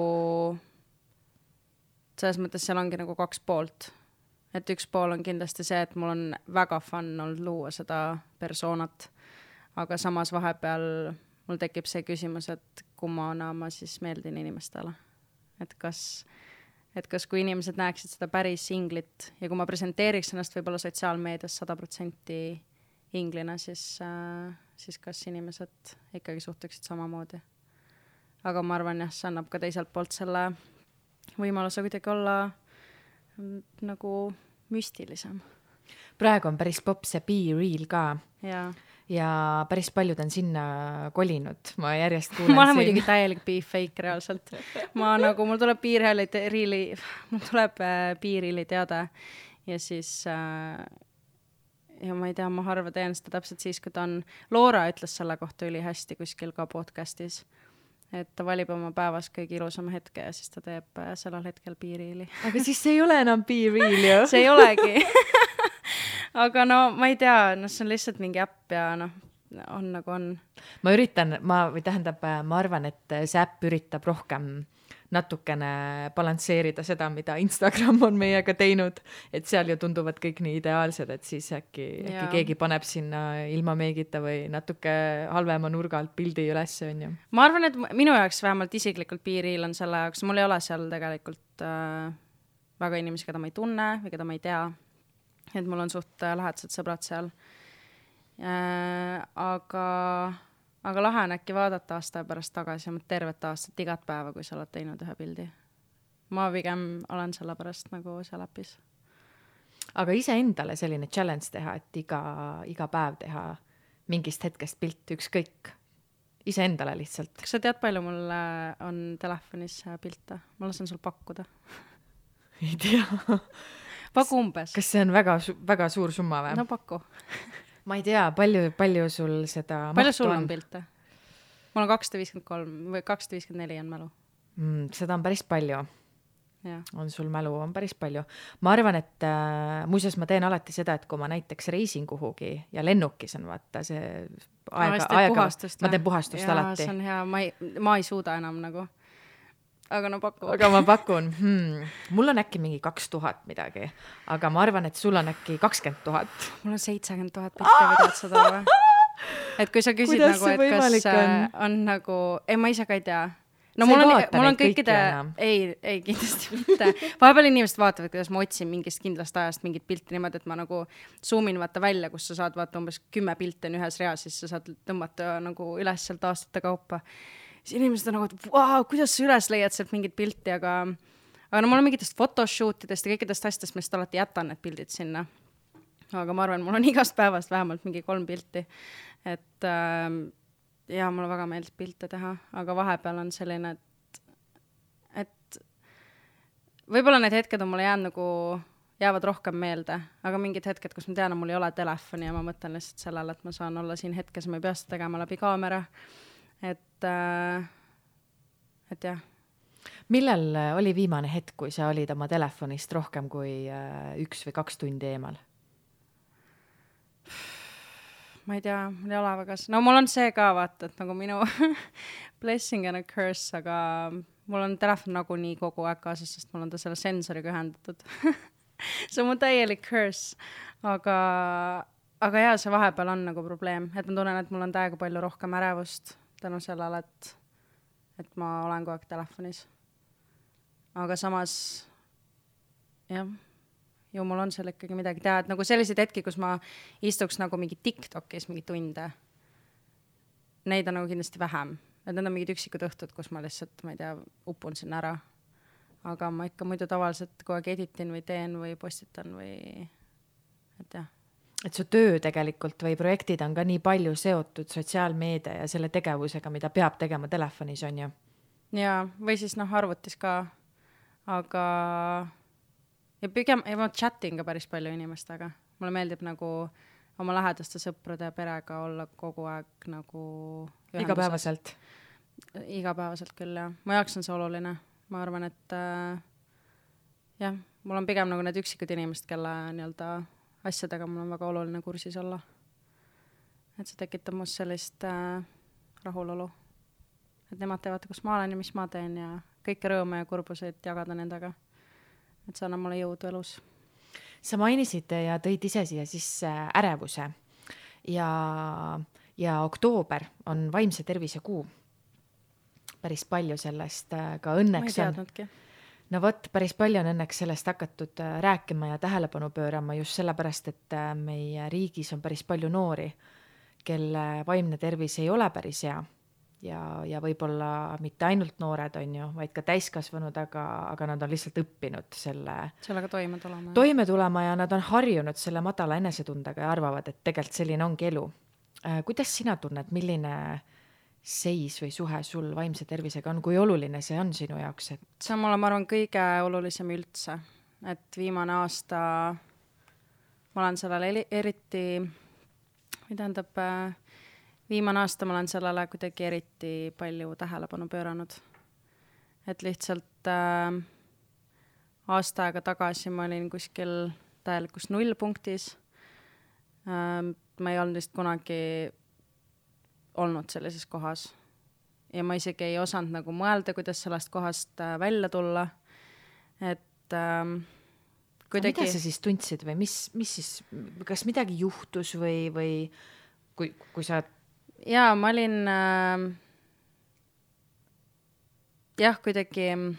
[SPEAKER 2] selles mõttes seal ongi nagu kaks poolt. et üks pool on kindlasti see, et mul on väga fun olnud luua seda persoonat, aga samas vahepeal mul tekib see küsimus, et kummana ma siis meeldin inimestele. et kas et kas, kui inimesed näeksid seda päris inglit ja kui ma presenteeriks ennast võib-olla sotsiaalmeedias sada protsenti inglina, siis äh,, siis kas inimesed ikkagi suhtuksid samamoodi. aga ma arvan jah, see annab ka teiselt poolt selle võimaluse kuidagi olla mm, nagu müstilisem.
[SPEAKER 1] praegu on päris popp see Be Real ka.
[SPEAKER 2] jaa
[SPEAKER 1] ja päris paljud on sinna kolinud, ma järjest kuulen
[SPEAKER 2] ma olen siin... muidugi täielik beef fake reaalselt. ma nagu, mul tuleb piirhääli, riili, mul tuleb äh, piirili teade ja siis äh, ja ma ei tea, ma harva teen seda täpselt siis, kui ta on, Loora ütles selle kohta ülihästi kuskil ka podcast'is, et ta valib oma päevas kõige ilusama hetke ja siis ta teeb äh, sellel hetkel piirili.
[SPEAKER 1] aga siis see ei ole enam real ju
[SPEAKER 2] see ei olegi aga no ma ei tea, noh, see on lihtsalt mingi äpp ja noh, on nagu on.
[SPEAKER 1] ma üritan, ma, või tähendab, ma arvan, et see äpp üritab rohkem natukene balansseerida seda, mida Instagram on meiega teinud, et seal ju tunduvad kõik nii ideaalsed, et siis äkki, äkki keegi paneb sinna ilma meegita või natuke halvema nurga alt pildi ülesse, on ju.
[SPEAKER 2] ma arvan, et minu jaoks vähemalt isiklikult piiril on selle jaoks, mul ei ole seal tegelikult äh, väga inimesi, keda ma ei tunne või keda ma ei tea et mul on suht äh, lähedased sõbrad seal äh,. aga, aga lahe on äkki vaadata aasta pärast tagasi oma tervet aastat, igat päeva, kui sa oled teinud ühe pildi. ma pigem olen selle pärast nagu seal äpis.
[SPEAKER 1] aga iseendale selline challenge teha, et iga, iga päev teha mingist hetkest pilt, ükskõik, iseendale lihtsalt.
[SPEAKER 2] kas sa tead, palju mul äh, on telefonis pilte? ma lasen sul pakkuda
[SPEAKER 1] ei tea
[SPEAKER 2] paku umbes.
[SPEAKER 1] kas see on väga, väga suur summa või?
[SPEAKER 2] no paku
[SPEAKER 1] ma ei tea, palju, palju sul seda
[SPEAKER 2] palju sul on, on pilte? mul on kakssada viiskümmend kolm või kakssada viiskümmend neli on mälu
[SPEAKER 1] mm,. seda on päris palju. On sul mälu, on päris palju. ma arvan, et äh, muuseas, ma teen alati seda, et kui ma näiteks reisin kuhugi ja lennukis on vaata see aega, aega, ma teen puhastust ja, alati.
[SPEAKER 2] see on hea, ma ei, ma ei suuda enam nagu aga no paku.
[SPEAKER 1] aga ma pakun hmm,, mul on äkki mingi kaks tuhat midagi, aga ma arvan, et sul on äkki kakskümmend tuhat.
[SPEAKER 2] mul on seitsekümmend tuhat pilti, sa tood või? et kui sa küsid Kuidas nagu, et kas on? on nagu, ei ma ise ka ei tea no mul on, mul on kõikide, ei, ei kindlasti mitte. vahepeal inimesed vaatavad, kuidas ma otsin mingist kindlast ajast mingit pilti niimoodi, et ma nagu zoom in vaata välja, kus sa saad vaata umbes kümme pilti on ühes reas, siis sa saad tõmmata nagu üles sealt aastate kaupa siis inimesed on nagu, et vau, kuidas sa üles leiad sealt mingit pilti, aga, aga no mul on mingitest photoshoot idest ja kõikidest asjadest ma lihtsalt alati jätan need pildid sinna. aga ma arvan, mul on igast päevast vähemalt mingi kolm pilti. et äh, ja mulle väga meeldib pilte teha, aga vahepeal on selline, et, et võib-olla need hetked on mulle jäänud nagu jäävad rohkem meelde, aga mingid hetked, kus ma tean, et mul ei ole telefoni ja ma mõtlen lihtsalt sellele, et ma saan olla siin hetkes, ma ei pea seda tegema läbi kaamera äh, et jah.
[SPEAKER 1] millal äh, oli viimane hetk, kui sa olid oma telefonist rohkem kui äh, üks või kaks tundi eemal?
[SPEAKER 2] ma ei tea, mul ei ole väga, no mul on see ka vaata, et nagu minu blessing and a curse, aga mul on telefon nagunii kogu aeg kaasas, sest mul on ta selle sensoriga ühendatud see on mu täielik curse, aga, aga jaa, see vahepeal on nagu probleem, et ma tunnen, et mul on täiega palju rohkem ärevust tänu sellele, et, et ma olen kogu aeg telefonis. aga samas jah, ju mul on seal ikkagi midagi teha, et nagu selliseid hetki, kus ma istuks nagu mingi Tiktokis mingi tunde, neid on nagu kindlasti vähem, need on mingid üksikud õhtud, kus ma lihtsalt, ma ei tea, upun sinna ära. aga ma ikka muidu tavaliselt kogu aeg editin või teen või postitan või et jah
[SPEAKER 1] et su töö tegelikult või projektid on ka nii palju seotud sotsiaalmeedia ja selle tegevusega, mida peab tegema telefonis, on ju?
[SPEAKER 2] jaa, või siis noh, arvutis ka, aga ja pigem, ja ma chat in ka päris palju inimestega, mulle meeldib nagu oma lähedaste sõprade ja perega olla kogu aeg nagu ühenduses.
[SPEAKER 1] igapäevaselt?
[SPEAKER 2] igapäevaselt küll, jah. mu jaoks on see oluline. ma arvan, et äh, jah, mul on pigem nagu need üksikud inimesed, kelle nii-öelda asjadega mul on väga oluline kursis olla. et see tekitab must sellist äh, rahulolu. et nemad teavad, kus ma olen ja mis ma teen ja kõike rõõme ja kurbuseid jagada nendega. et see annab mulle jõudu elus.
[SPEAKER 1] sa mainisid ja tõid ise siia sisse ärevuse ja, ja oktoober on vaimse tervise kuu. päris palju sellest äh, ka õnneks
[SPEAKER 2] ma ei teadnudki on
[SPEAKER 1] no vot, päris palju on õnneks sellest hakatud äh, rääkima ja tähelepanu pöörama just sellepärast, et äh, meie riigis on päris palju noori, kelle vaimne tervis ei ole päris hea. ja, ja võib-olla mitte ainult noored, on ju, vaid ka täiskasvanud, aga, aga nad on lihtsalt õppinud selle
[SPEAKER 2] sellega toime tulema.
[SPEAKER 1] toime tulema ja nad on harjunud selle madala enesetundega ja arvavad, et tegelikult selline ongi elu. Äh, kuidas sina tunned, milline äh, seis või suhe sul vaimse tervisega on, kui oluline see on sinu jaoks, et?
[SPEAKER 2] see on mulle, ma arvan, kõige olulisem üldse, et viimane aasta ma olen sellele eriti, või tähendab, viimane aasta ma olen sellele kuidagi eriti palju tähelepanu pööranud. et lihtsalt äh, aasta aega tagasi ma olin kuskil täielikus nullpunktis äh,. ma ei olnud vist kunagi olnud sellises kohas. ja ma isegi ei osanud nagu mõelda, kuidas sellest kohast äh, välja tulla, et ähm,
[SPEAKER 1] kuidagi. mida sa siis tundsid või mis, mis siis, kas midagi juhtus või, või kui, kui sa?
[SPEAKER 2] jaa, ma olin äh, jah, kuidagi äh,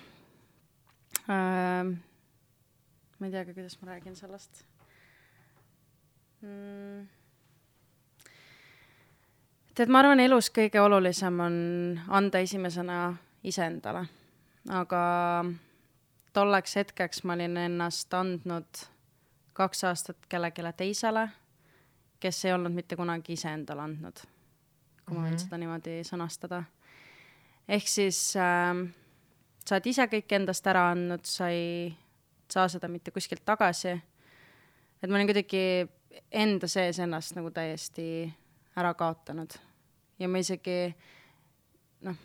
[SPEAKER 2] ma ei teagi, kuidas ma räägin sellest mm tead, ma arvan, elus kõige olulisem on anda esimesena iseendale, aga tolleks hetkeks ma olin ennast andnud kaks aastat kellelegi teisele, kes ei olnud mitte kunagi iseendale andnud, kui ma võin mm -hmm. seda niimoodi sõnastada. ehk siis äh, sa oled ise kõik endast ära andnud, sa ei saa seda mitte kuskilt tagasi. et ma olin kuidagi enda sees ennast nagu täiesti ära kaotanud ja ma isegi noh,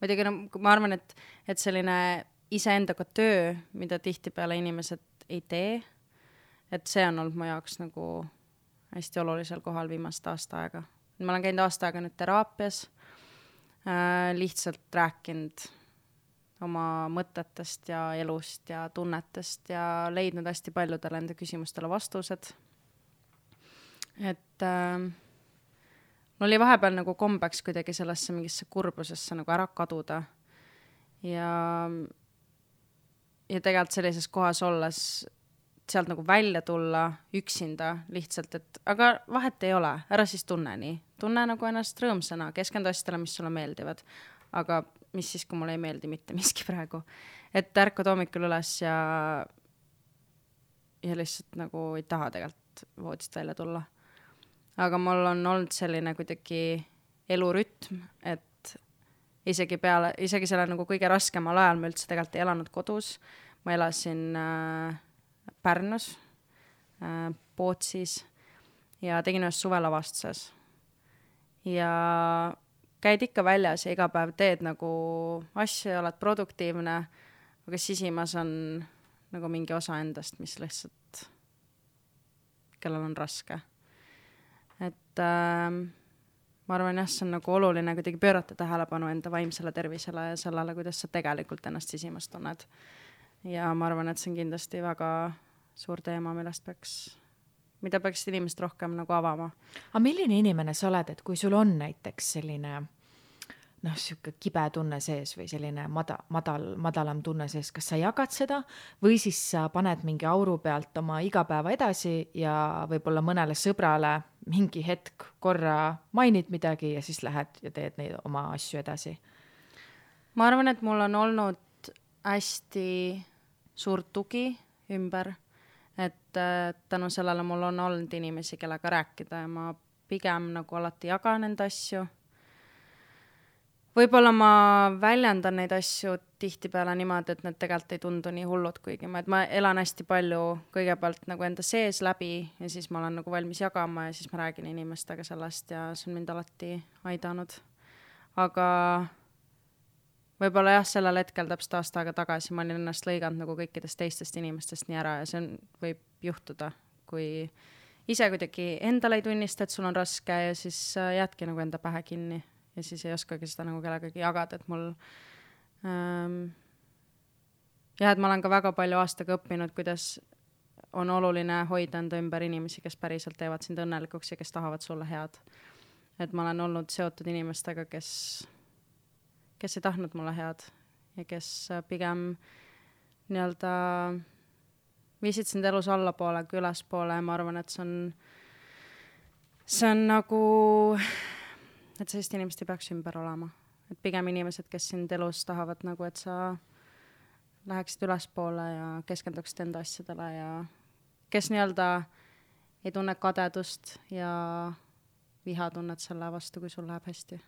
[SPEAKER 2] muidugi no ma arvan, et, et selline iseendaga töö, mida tihtipeale inimesed ei tee, et see on olnud mu jaoks nagu hästi olulisel kohal viimast aasta aega. ma olen käinud aasta aega nüüd teraapias äh,, lihtsalt rääkinud oma mõtetest ja elust ja tunnetest ja leidnud hästi paljudele enda küsimustele vastused. Et äh, mul oli vahepeal nagu kombeks kuidagi sellesse mingisse kurbusesse nagu ära kaduda. ja, ja tegelikult sellises kohas olles sealt nagu välja tulla üksinda lihtsalt, et aga vahet ei ole, ära siis tunne nii, tunne nagu ennast rõõmsana, keskendu asjadele, mis sulle meeldivad. aga mis siis, kui mulle ei meeldi mitte miski praegu. et ärkad hommikul üles ja, ja lihtsalt nagu ei taha tegelikult voodist välja tulla aga mul on olnud selline kuidagi elurütm, et isegi peale, isegi sellel nagu kõige raskemal ajal ma üldse tegelikult ei elanud kodus, ma elasin äh, Pärnus äh,, Pootsis ja tegin ühes suvelavastuses. ja käid ikka väljas ja iga päev teed nagu asju ja oled produktiivne, aga sisimas on nagu mingi osa endast, mis lihtsalt, kellel on raske et äh, ma arvan jah, see on nagu oluline kuidagi pöörata tähelepanu enda vaimsele tervisele ja sellele, kuidas sa tegelikult ennast sisimas tunned. ja ma arvan, et see on kindlasti väga suur teema, millest peaks, mida peaksid inimesed rohkem nagu avama.
[SPEAKER 1] aga milline inimene sa oled, et kui sul on näiteks selline noh, sihuke kibe tunne sees või selline mada-, madal, madalam tunne sees, kas sa jagad seda või siis sa paned mingi auru pealt oma igapäeva edasi ja võib-olla mõnele sõbrale mingi hetk korra mainid midagi ja siis lähed ja teed neid oma asju edasi?
[SPEAKER 2] ma arvan, et mul on olnud hästi suur tugi ümber, et äh, tänu sellele mul on olnud inimesi, kellega rääkida ja ma pigem nagu alati jagan enda asju võib-olla ma väljendan neid asju tihtipeale niimoodi, et need tegelikult ei tundu nii hullud, kuigi ma, et ma elan hästi palju kõigepealt nagu enda sees läbi ja siis ma olen nagu valmis jagama ja siis ma räägin inimestega sellest ja see on mind alati aidanud. aga võib-olla jah, sellel hetkel täpselt aasta aega tagasi ma olin ennast lõiganud nagu kõikidest teistest inimestest nii ära ja see on, võib juhtuda, kui ise kuidagi endale ei tunnista, et sul on raske ja siis äh, jäädki nagu enda pähe kinni ja siis ei oskagi seda nagu kellegagi jagada, et mul ähm, jah, et ma olen ka väga palju aastaga õppinud, kuidas on oluline hoida enda ümber inimesi, kes päriselt teevad sind õnnelikuks ja kes tahavad sulle head. et ma olen olnud seotud inimestega, kes, kes ei tahtnud mulle head ja kes pigem nii-öelda viisid sind elus allapoole kui ülespoole ja ma arvan, et see on, see on nagu et sellist inimest ei peaks ümber olema. et pigem inimesed, kes sind elus tahavad nagu, et sa läheksid ülespoole ja keskenduksid enda asjadele ja kes nii-öelda ei tunne kadedust ja vihatunnet selle vastu, kui sul läheb hästi.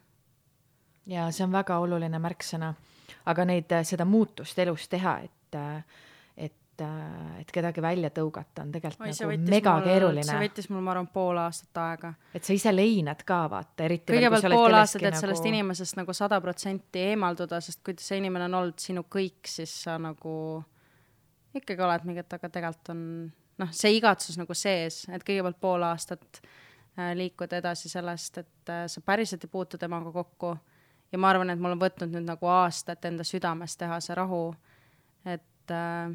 [SPEAKER 1] ja see on väga oluline märksõna, aga neid, seda muutust elus teha, et et, et kedagi välja tõugata on tegelikult Oi, nagu mega mul, keeruline.
[SPEAKER 2] see võttis mul, ma arvan, pool aastat aega.
[SPEAKER 1] et sa ise leinad ka, vaata, eriti
[SPEAKER 2] kõigepealt pool aastat, et nagu... sellest inimesest nagu sada protsenti eemalduda, sest kui see inimene on olnud sinu kõik, siis sa nagu ikkagi oled mingi, et aga tegelikult on noh, see igatsus nagu sees, et kõigepealt pool aastat äh, liikuda edasi sellest, et äh, sa päriselt ei puutu temaga kokku ja ma arvan, et mul on võtnud nüüd nagu aastat enda südames teha see rahu, et äh,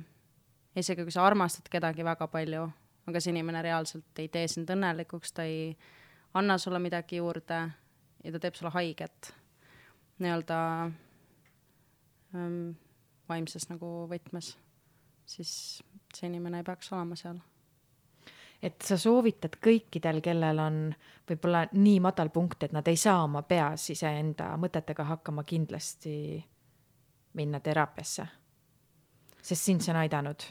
[SPEAKER 2] isegi kui sa armastad kedagi väga palju, aga see inimene reaalselt ei tee sind õnnelikuks, ta ei anna sulle midagi juurde ja ta teeb sulle haiget nii-öelda ähm, vaimses nagu võtmes, siis see inimene ei peaks olema seal.
[SPEAKER 1] et sa soovitad kõikidel, kellel on võib-olla nii madal punkt, et nad ei saa oma peas iseenda mõtetega hakkama, kindlasti minna teraapiasse? sest sind see on aidanud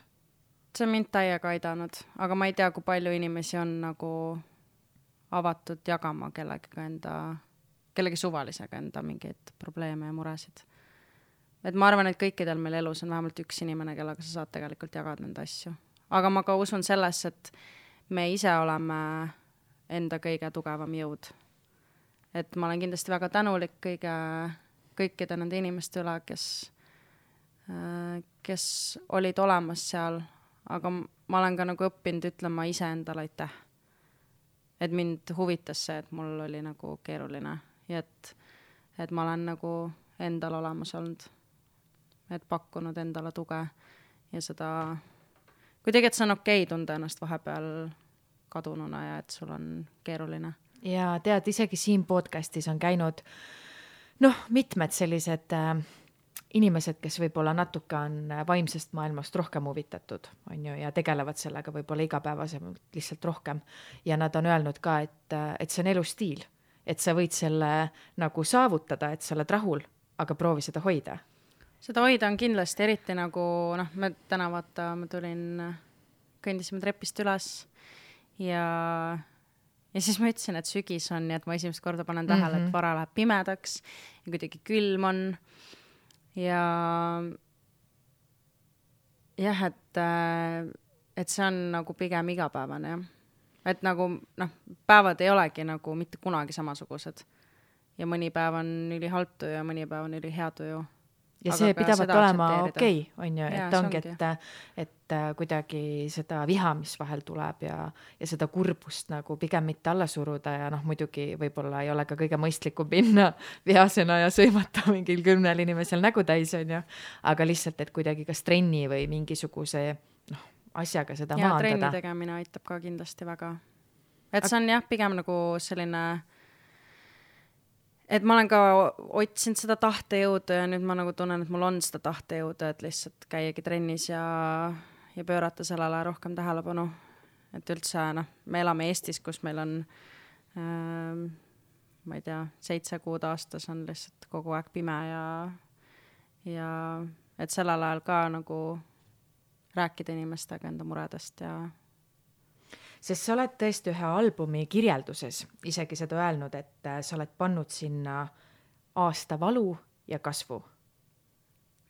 [SPEAKER 2] see on mind täiega aidanud, aga ma ei tea, kui palju inimesi on nagu avatud jagama kellegagi enda, kellegi suvalisega enda mingeid probleeme ja muresid. et ma arvan, et kõikidel meil elus on vähemalt üks inimene, kellega sa saad tegelikult jagada nende asju. aga ma ka usun sellesse, et me ise oleme enda kõige tugevam jõud. et ma olen kindlasti väga tänulik kõige, kõikide nende inimeste üle, kes, kes olid olemas seal aga ma olen ka nagu õppinud ütlema iseendale aitäh. et mind huvitas see, et mul oli nagu keeruline ja et, et ma olen nagu endal olemas olnud. et pakkunud endale tuge ja seda, kuidagi, et see on okei okay tunda ennast vahepeal kadununa ja et sul on keeruline.
[SPEAKER 1] ja tead, isegi siin podcast'is on käinud noh, mitmed sellised äh, inimesed, kes võib-olla natuke on vaimsest maailmast rohkem huvitatud, on ju, ja tegelevad sellega võib-olla igapäevasemalt lihtsalt rohkem. ja nad on öelnud ka, et, et see on elustiil, et sa võid selle nagu saavutada, et sa oled rahul, aga proovi seda hoida.
[SPEAKER 2] seda hoida on kindlasti, eriti nagu noh, me täna vaata, ma tulin, kõndisime trepist üles ja ja siis ma ütlesin, et sügis on ja et ma esimest korda panen tähele mm, -hmm. et mhm. vara läheb pimedaks ja kuidagi külm on ja jah, et, äh, et see on nagu pigem igapäevane jah. et nagu noh, päevad ei olegi nagu mitte kunagi samasugused. ja mõni päev on ülihalb tuju ja mõni päev on ülihea tuju
[SPEAKER 1] ja see pidavat olema okei okay,, on ju, et ongi, et, et äh, kuidagi seda viha, mis vahel tuleb ja, ja seda kurbust nagu pigem mitte alla suruda ja noh, muidugi võib-olla ei ole ka kõige mõistlikum minna vihasena ja sõimata mingil kümnel inimesel nägu täis, on ju. aga lihtsalt, et kuidagi kas trenni või mingisuguse noh, asjaga seda ja, maandada.
[SPEAKER 2] trenni tegemine aitab ka kindlasti väga. et see on jah, pigem nagu selline et ma olen ka otsinud seda tahtejõudu ja nüüd ma nagu tunnen, et mul on seda tahtejõudu, et lihtsalt käiagi trennis ja, ja pöörata sellele rohkem tähelepanu. et üldse noh, me elame Eestis, kus meil on ähm, ma ei tea, seitse kuud aastas on lihtsalt kogu aeg pime ja, ja et sellel ajal ka nagu rääkida inimestega enda muredest ja
[SPEAKER 1] sest sa oled tõesti ühe albumi kirjelduses isegi seda öelnud, et äh, sa oled pannud sinna aasta valu ja kasvu.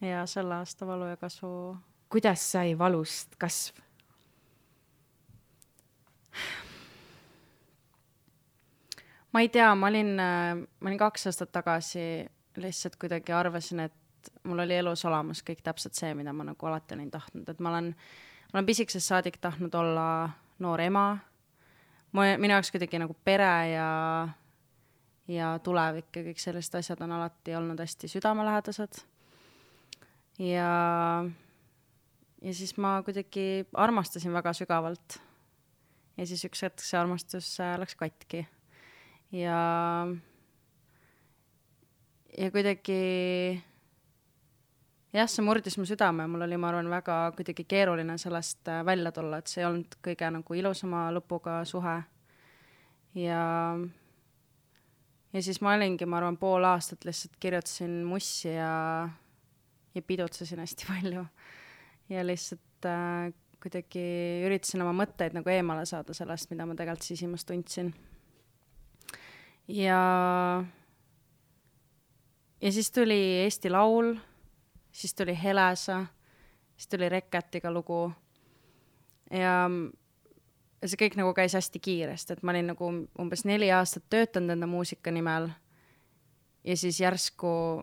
[SPEAKER 2] ja selle aasta valu ja kasvu.
[SPEAKER 1] kuidas sai valust kasv?
[SPEAKER 2] ma ei tea, ma olin, ma olin kaks aastat tagasi lihtsalt kuidagi arvasin, et mul oli elus olemas kõik täpselt see, mida ma nagu alati olin tahtnud, et ma olen, ma olen pisikesest saadik tahtnud olla noor ema. mu, minu jaoks kuidagi nagu pere ja, ja tulevik ja kõik sellised asjad on alati olnud hästi südamelähedased. ja, ja siis ma kuidagi armastasin väga sügavalt. ja siis üks hetk see armastus äh, läks katki ja ja kuidagi jah, see murdis mu südame, mul oli, ma arvan, väga kuidagi keeruline sellest äh, välja tulla, et see ei olnud kõige nagu ilusama lõpuga suhe. ja, ja siis ma olingi, ma arvan, pool aastat lihtsalt kirjutasin mussi ja, ja pidutsesin hästi palju. ja lihtsalt äh, kuidagi üritasin oma mõtteid nagu eemale saada sellest, mida ma tegelikult sisimas tundsin. ja ja siis tuli Eesti Laul, siis tuli Helesa, siis tuli Reketiga lugu. ja see kõik nagu käis hästi kiiresti, et ma olin nagu umbes neli aastat töötanud enda muusika nimel. ja siis järsku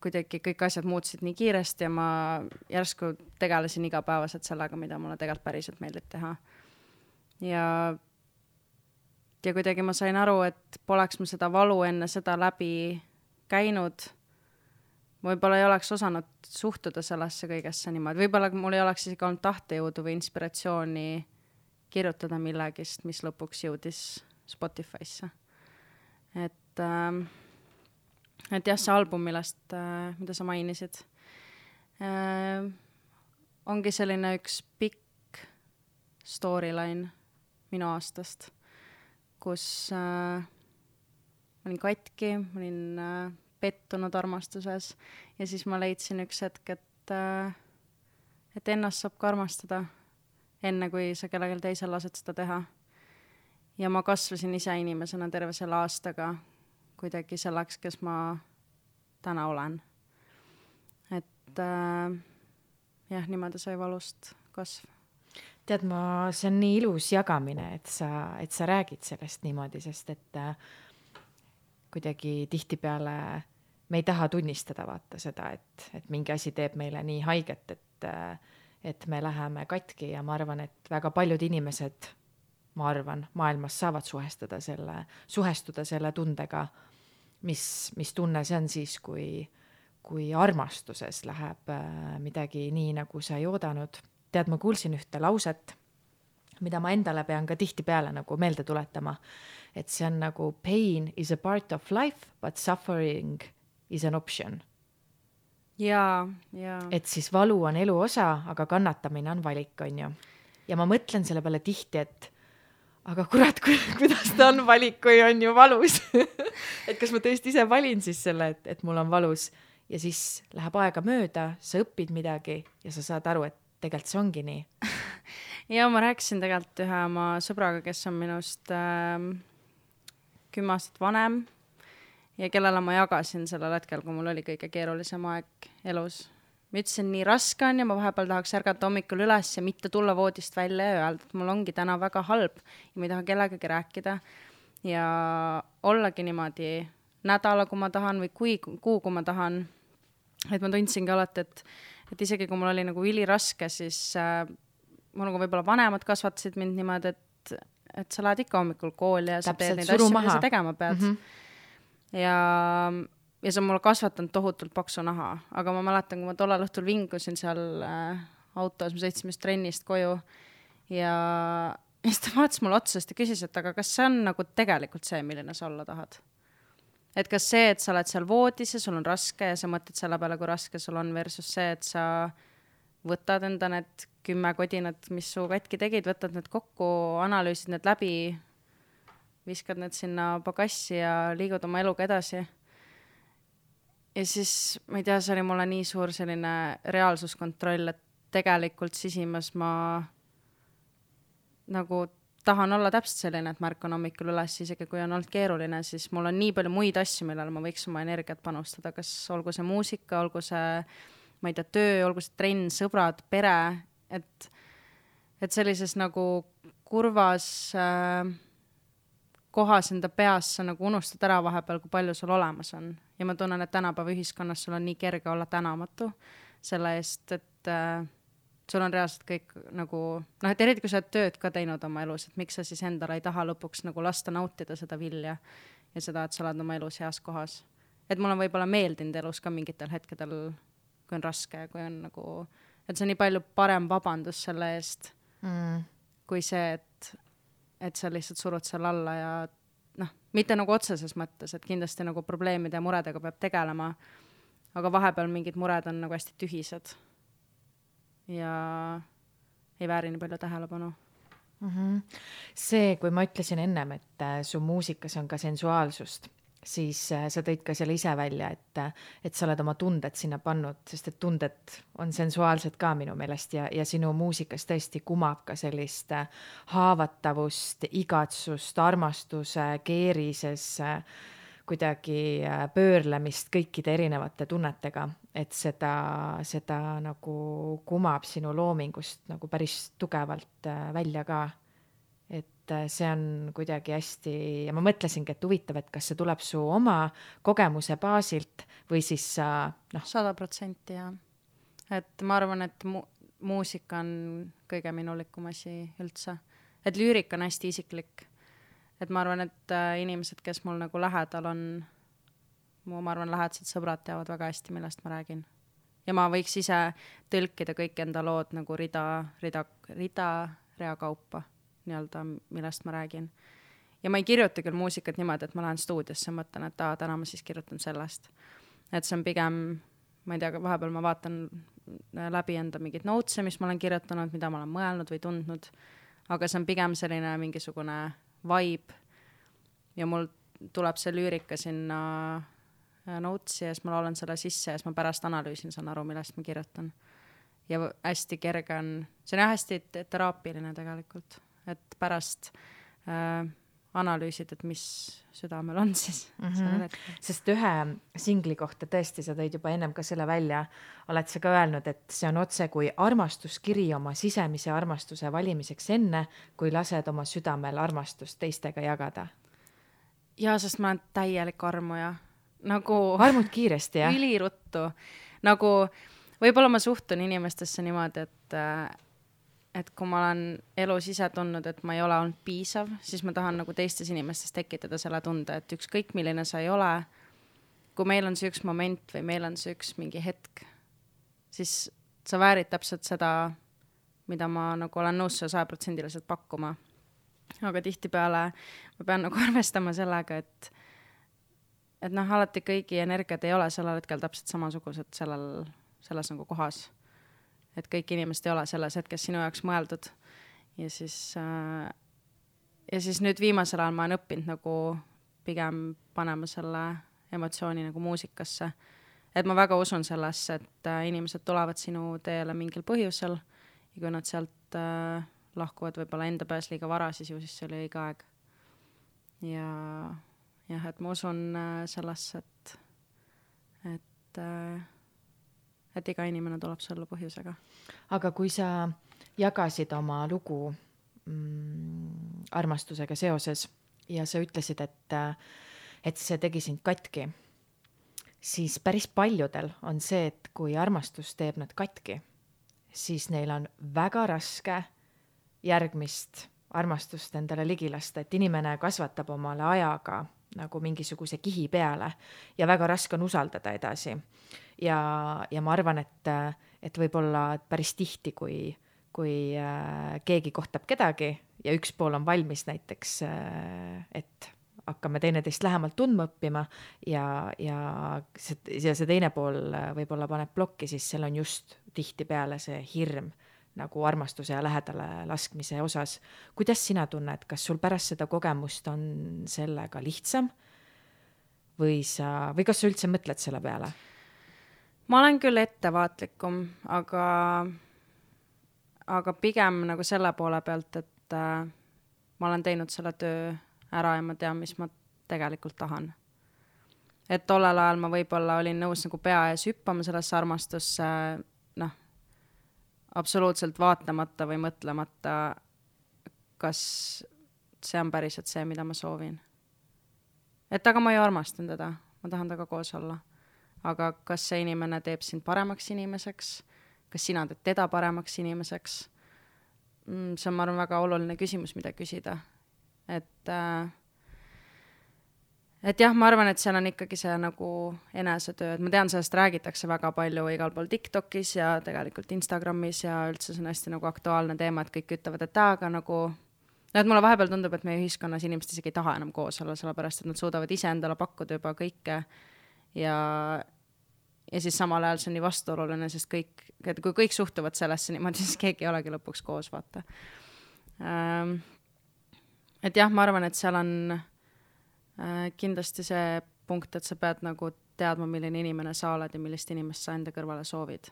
[SPEAKER 2] kuidagi kõik asjad muutusid nii kiiresti ja ma järsku tegelesin igapäevaselt sellega, mida mulle tegelikult päriselt meeldib teha. ja, ja kuidagi ma sain aru, et poleks ma seda valu enne seda läbi käinud, võib-olla ei oleks osanud suhtuda sellesse kõigesse niimoodi, võib-olla mul ei oleks isegi olnud tahtejõudu või inspiratsiooni kirjutada millegist, mis lõpuks jõudis Spotify'sse. et äh,, et jah, see album, millest äh,, mida sa mainisid äh,, ongi selline üks pikk storyline minu aastast, kus äh, ma olin katki, ma olin äh, pettunud armastuses ja siis ma leidsin üks hetk, et äh,, et ennast saab ka armastada, enne kui sa kellelgi teisel lased seda teha. ja ma kasvasin ise inimesena terve selle aastaga kuidagi selleks, kes ma täna olen. et äh, jah, niimoodi sai valust kasv
[SPEAKER 1] tead, ma, see on nii ilus jagamine, et sa, et sa räägid sellest niimoodi, sest et äh, kuidagi tihtipeale me ei taha tunnistada vaata seda, et, et mingi asi teeb meile nii haiget, et, et me läheme katki ja ma arvan, et väga paljud inimesed, ma arvan, maailmas saavad suhestuda selle, suhestuda selle tundega, mis, mis tunne see on siis, kui, kui armastuses läheb äh, midagi nii, nagu sa ei oodanud. tead, ma kuulsin ühte lauset, mida ma endale pean ka tihtipeale nagu meelde tuletama et see on nagu pain is a part of life, but suffering is an option.
[SPEAKER 2] jaa, jaa.
[SPEAKER 1] et siis valu on elu osa, aga kannatamine on valik, on ju. ja ma mõtlen selle peale tihti, et aga kurat, kuidas ta on valik, kui on ju valus et kas ma tõesti ise valin siis selle, et, et mul on valus ja siis läheb aega mööda, sa õpid midagi ja sa saad aru, et tegelikult see ongi nii
[SPEAKER 2] ja ma rääkisin tegelikult ühe oma sõbraga, kes on minust äh, kümme aastat vanem ja kellele ma jagasin sellel hetkel, kui mul oli kõige keerulisem aeg elus. ma ütlesin, nii raske on ja ma vahepeal tahaks ärgata hommikul üles ja mitte tulla voodist välja ja öelda, et mul ongi täna väga halb ja ma ei taha kellegagi rääkida. ja ollagi niimoodi nädala, kui ma tahan või kui, kuu, kui ma tahan. et ma tundsingi alati, et, et isegi kui mul oli nagu üliraske, siis äh, mul nagu võib-olla vanemad kasvatasid mind niimoodi, et et sa lähed ikka hommikul kooli ja sa Täpselt, teed neid asju, mida sa tegema pead mm. -hmm. Ja, ja see on mulle kasvatanud tohutult paksu naha, aga ma mäletan, kui ma tollel õhtul vingusin seal äh, autos, me sõitsime just trennist koju ja, ja siis ta vaatas mulle otsa, siis ta küsis, et aga kas see on nagu tegelikult see, milline sa olla tahad? et kas see, et sa oled seal voodis ja sul on raske ja sa mõtled selle peale, kui raske sul on, versus see, et sa võtad enda need kümme kodinat, mis su katki tegid, võtad need kokku, analüüsid need läbi, viskad need sinna pagassi ja liigud oma eluga edasi. ja siis, ma ei tea, see oli mulle nii suur selline reaalsuskontroll, et tegelikult sisimas ma nagu tahan olla täpselt selline, et ma ärkan hommikul üles, isegi kui on olnud keeruline, siis mul on nii palju muid asju, millele ma võiks oma energiat panustada, kas olgu see muusika, olgu see, ma ei tea, töö, olgu see trenn, sõbrad, pere, et, et sellises nagu kurvas äh, kohas enda peas sa nagu unustad ära vahepeal, kui palju sul olemas on. ja ma tunnen, et tänapäeva ühiskonnas sul on nii kerge olla tänamatu selle eest, et äh, sul on reaalselt kõik nagu noh, et eriti kui sa oled tööd ka teinud oma elus, et miks sa siis endale ei taha lõpuks nagu lasta nautida seda vilja ja seda, et sa oled oma elus heas kohas. et mul on võib-olla meeldinud elus ka mingitel hetkedel, kui on raske, kui on nagu, et see on nii palju parem vabandus selle eest mm. kui see, et, et sa lihtsalt surud seal alla ja noh, mitte nagu otseses mõttes, et kindlasti nagu probleemide ja muredega peab tegelema, aga vahepeal mingid mured on nagu hästi tühised ja ei vääri nii palju tähelepanu
[SPEAKER 1] mm. -hmm. see, kui ma ütlesin ennem, et äh, su muusikas on ka sensuaalsust, siis äh, sa tõid ka selle ise välja, et, äh, et sa oled oma tunded sinna pannud, sest et tunded on sensuaalsed ka minu meelest ja, ja sinu muusikas tõesti kumab ka sellist haavatavust, igatsust, armastuse keerises äh, kuidagi äh, pöörlemist kõikide erinevate tunnetega, et seda, seda nagu kumab sinu loomingust nagu päris tugevalt äh, välja ka. Et äh, see on kuidagi hästi ja ma mõtlesingi, et huvitav, et kas see tuleb su oma kogemuse baasilt või siis sa noh.
[SPEAKER 2] sada protsenti jah. et ma arvan, et mu-, muusika on kõige minulikum asi üldse. et lüürika on hästi isiklik et ma arvan, et äh, inimesed, kes mul nagu lähedal on, mu, ma arvan, lähedased sõbrad teavad väga hästi, millest ma räägin. ja ma võiks ise tõlkida kõik enda lood nagu rida, rida, rida, rea kaupa nii-öelda, millest ma räägin. ja ma ei kirjuta küll muusikat niimoodi, et ma lähen stuudiosse, mõtlen, et aa, täna ma siis kirjutan sellest. et see on pigem, ma ei tea, vahepeal ma vaatan läbi enda mingeid notes'e, mis ma olen kirjutanud, mida ma olen mõelnud või tundnud, aga see on pigem selline mingisugune vibe ja mul tuleb see lüürika sinna äh, notes'i ja siis ma laulan selle sisse ja siis ma pärast analüüsin, saan aru, millest ma kirjutan. ja hästi kerge on, see on jah hästi teraapiline tegelikult, et pärast äh, analüüsid, et mis südamel on siis mm. -hmm.
[SPEAKER 1] sest ühe singli kohta tõesti, sa tõid juba ennem ka selle välja, oled sa ka öelnud, et see on otse kui armastuskiri oma sisemise armastuse valimiseks enne, kui lased oma südamel armastust teistega jagada.
[SPEAKER 2] jaa, sest ma olen täielik armuja, nagu
[SPEAKER 1] armud kiiresti, jah?
[SPEAKER 2] üliruttu, nagu võib-olla ma suhtun inimestesse niimoodi, et äh, et kui ma olen elus ise tundnud, et ma ei ole olnud piisav, siis ma tahan nagu teistes inimestes tekitada selle tunde, et ükskõik, milline sa ei ole, kui meil on see üks moment või meil on see üks mingi hetk, siis sa väärid täpselt seda, mida ma nagu olen nõus sulle sajaprotsendiliselt pakkuma. aga tihtipeale ma pean nagu arvestama sellega, et et noh, alati kõigi energiat ei ole sellel hetkel täpselt samasugused sellel, selles nagu kohas et kõik inimesed ei ole selles hetkes sinu jaoks mõeldud. ja siis äh,, ja siis nüüd viimasel ajal ma olen õppinud nagu pigem panema selle emotsiooni nagu muusikasse. et ma väga usun sellesse, et äh, inimesed tulevad sinu teele mingil põhjusel ja kui nad sealt äh, lahkuvad võib-olla enda peas liiga vara, siis ju siis see oli õige aeg. ja jah, et ma usun äh, sellesse, et, et äh, et iga inimene tuleb sulle põhjusega.
[SPEAKER 1] aga kui sa jagasid oma lugu mm, armastusega seoses ja sa ütlesid, et, et see tegi sind katki, siis päris paljudel on see, et kui armastus teeb nad katki, siis neil on väga raske järgmist armastust endale ligi lasta, et inimene kasvatab omale ajaga nagu mingisuguse kihi peale ja väga raske on usaldada edasi. ja, ja ma arvan, et, et võib-olla päris tihti, kui, kui äh, keegi kohtab kedagi ja üks pool on valmis näiteks äh,, et hakkame teineteist lähemalt tundma õppima ja, ja see, ja see teine pool äh, võib-olla paneb plokki, siis seal on just tihtipeale see hirm nagu armastuse ja lähedale laskmise osas. kuidas sina tunned, kas sul pärast seda kogemust on sellega lihtsam või sa, või kas sa üldse mõtled selle peale?
[SPEAKER 2] ma olen küll ettevaatlikum, aga, aga pigem nagu selle poole pealt, et äh, ma olen teinud selle töö ära ja ma tean, mis ma tegelikult tahan. et tollel ajal ma võib-olla olin nõus nagu pea ees hüppama sellesse armastusse, noh, absoluutselt vaatamata või mõtlemata, kas see on päriselt see, mida ma soovin. et aga ma ju armastan teda, ma tahan temaga koos olla. aga kas see inimene teeb sind paremaks inimeseks, kas sina teed teda paremaks inimeseks? Mm, see on, ma arvan, väga oluline küsimus, mida küsida. et äh, et jah, ma arvan, et seal on ikkagi see nagu enesetöö, et ma tean, sellest räägitakse väga palju igal pool TikTokis ja tegelikult Instagramis ja üldse see on hästi nagu aktuaalne teema, et kõik ütlevad, et aa, aga nagu noh, et mulle vahepeal tundub, et meie ühiskonnas inimesed isegi ei taha enam koos olla, sellepärast et nad suudavad iseendale pakkuda juba kõike ja ja siis samal ajal see on nii vastuoluline, sest kõik, et kui kõik suhtuvad sellesse niimoodi, siis keegi ei olegi lõpuks koos, vaata ähm,. et jah, ma arvan, et seal on kindlasti see punkt, et sa pead nagu teadma, milline inimene sa oled ja millist inimest sa enda kõrvale soovid.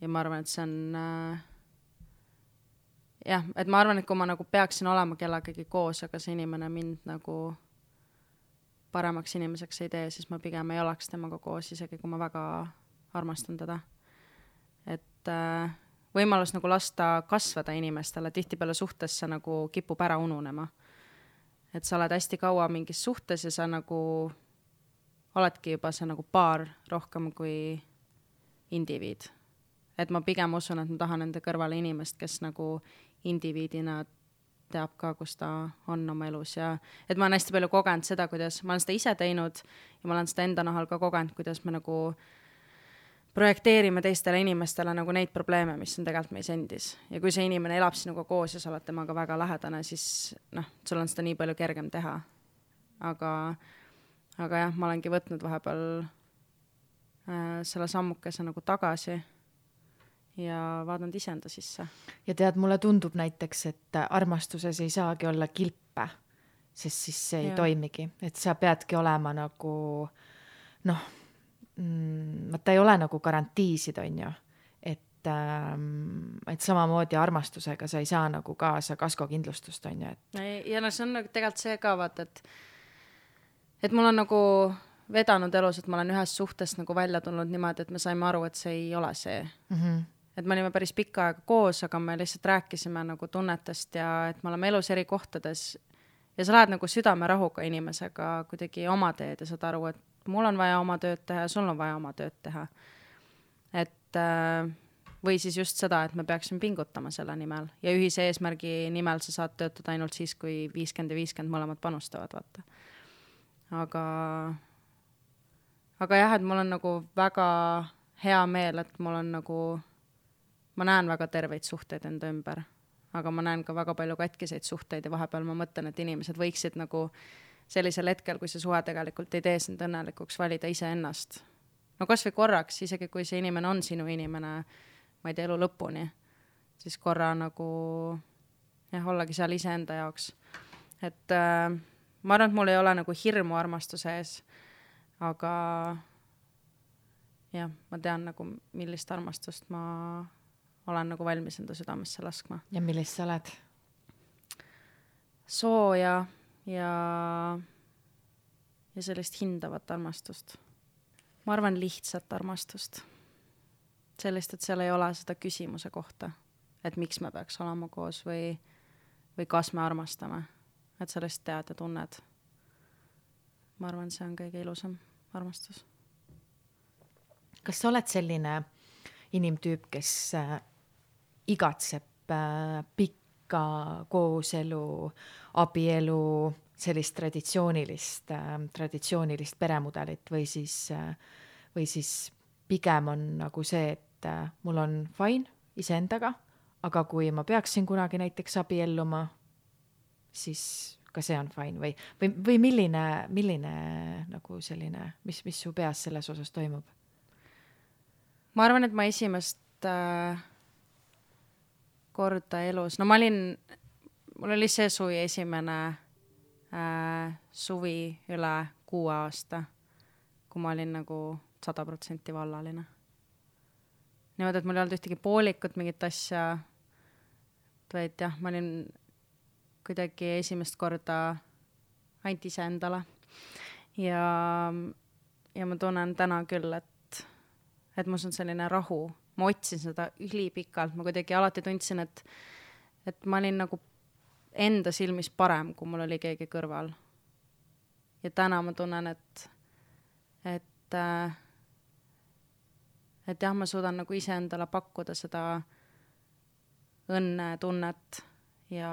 [SPEAKER 2] ja ma arvan, et see on äh, jah, et ma arvan, et kui ma nagu peaksin olema kellegagi koos, aga see inimene mind nagu paremaks inimeseks ei tee, siis ma pigem ei oleks temaga koos, isegi kui ma väga armastan teda. et äh, võimalus nagu lasta kasvada inimestele, tihtipeale suhtes see nagu kipub ära ununema et sa oled hästi kaua mingis suhtes ja sa nagu oledki juba see nagu paar rohkem kui indiviid. et ma pigem usun, et ma tahan enda kõrvale inimest, kes nagu indiviidina teab ka, kus ta on oma elus ja et ma olen hästi palju kogenud seda, kuidas ma olen seda ise teinud ja ma olen seda enda nahal ka kogenud, kuidas me nagu äh, projekteerime teistele inimestele nagu neid probleeme, mis on tegelikult meis endis. ja kui see inimene elab sinuga koos ja sa oled temaga väga lähedane, siis noh, sul on seda nii palju kergem teha. aga, aga jah, ma olengi võtnud vahepeal äh, selle sammukese nagu tagasi ja vaadanud iseenda sisse.
[SPEAKER 1] ja tead, mulle tundub näiteks, et armastuses ei saagi olla kilpe, sest siis see ei ja. toimigi, et sa peadki olema nagu noh mm, vaata ei ole nagu garantiisid, on ju. et ähm,, et samamoodi armastusega sa ei saa nagu kaasa kaskokindlustust, on ju, et.
[SPEAKER 2] ja no see on nagu tegelikult see ka vaata, et, et mul on nagu vedanud elus, et ma olen ühest suhtest nagu välja tulnud niimoodi, et me saime aru, et see ei ole see mm. -hmm et me olime päris pikka aega koos, aga me lihtsalt rääkisime nagu tunnetest ja et me oleme elus eri kohtades ja sa lähed nagu südamerahuga inimesega kuidagi oma teed ja saad aru, et mul on vaja oma tööd teha ja sul on vaja oma tööd teha. et äh, või siis just seda, et me peaksime pingutama selle nimel ja ühise eesmärgi nimel sa saad töötada ainult siis, kui viiskümmend ja viiskümmend mõlemad panustavad, vaata. aga, aga jah, et mul on nagu väga hea meel, et mul on nagu, ma näen väga terveid suhteid enda ümber, aga ma näen ka väga palju katkiseid suhteid ja vahepeal ma mõtlen, et inimesed võiksid nagu äh, sellisel hetkel, kui see suhe tegelikult ei tee sind õnnelikuks, valida iseennast. no kasvõi korraks, isegi kui see inimene on sinu inimene, ma ei tea, elu lõpuni, siis korra nagu jah, ollagi seal iseenda jaoks. et äh, ma arvan, et mul ei ole nagu hirmu armastuse ees, aga jah, ma tean nagu, millist armastust ma olen nagu valmis enda südamesse laskma.
[SPEAKER 1] ja millist sa oled?
[SPEAKER 2] sooja ja, ja sellist hindavat armastust. ma arvan lihtsat armastust. sellist, et seal ei ole seda küsimuse kohta, et miks me peaks olema koos või, või kas me armastame. et sa lihtsalt tead ja tunned. ma arvan, see on kõige ilusam armastus.
[SPEAKER 1] kas sa oled selline inimtüüp, kes äh, igatseb äh, pikka kooselu, abielu, sellist traditsioonilist äh,, traditsioonilist peremudelit või siis äh,, või siis pigem on nagu see, et äh, mul on fine iseendaga, aga kui ma peaksin kunagi näiteks abielluma, siis ka see on fine või, või, või milline, milline nagu selline, mis, mis su peas selles osas toimub?
[SPEAKER 2] ma arvan, et ma esimest äh, korda elus, no ma olin, mul oli see suvi esimene äh, suvi üle kuue aasta, kui ma olin nagu sada protsenti vallaline. niimoodi, et mul ei olnud ühtegi poolikut, mingit asja, vaid jah, ma olin kuidagi esimest korda ainult iseendale. ja, ja ma tunnen täna küll, et, et mus on selline rahu, ma otsin seda ülipikalt, ma kuidagi alati tundsin, et, et ma olin nagu enda silmis parem, kui mul oli keegi kõrval. ja täna ma tunnen, et, et äh, et jah, ma suudan nagu iseendale pakkuda seda õnnetunnet ja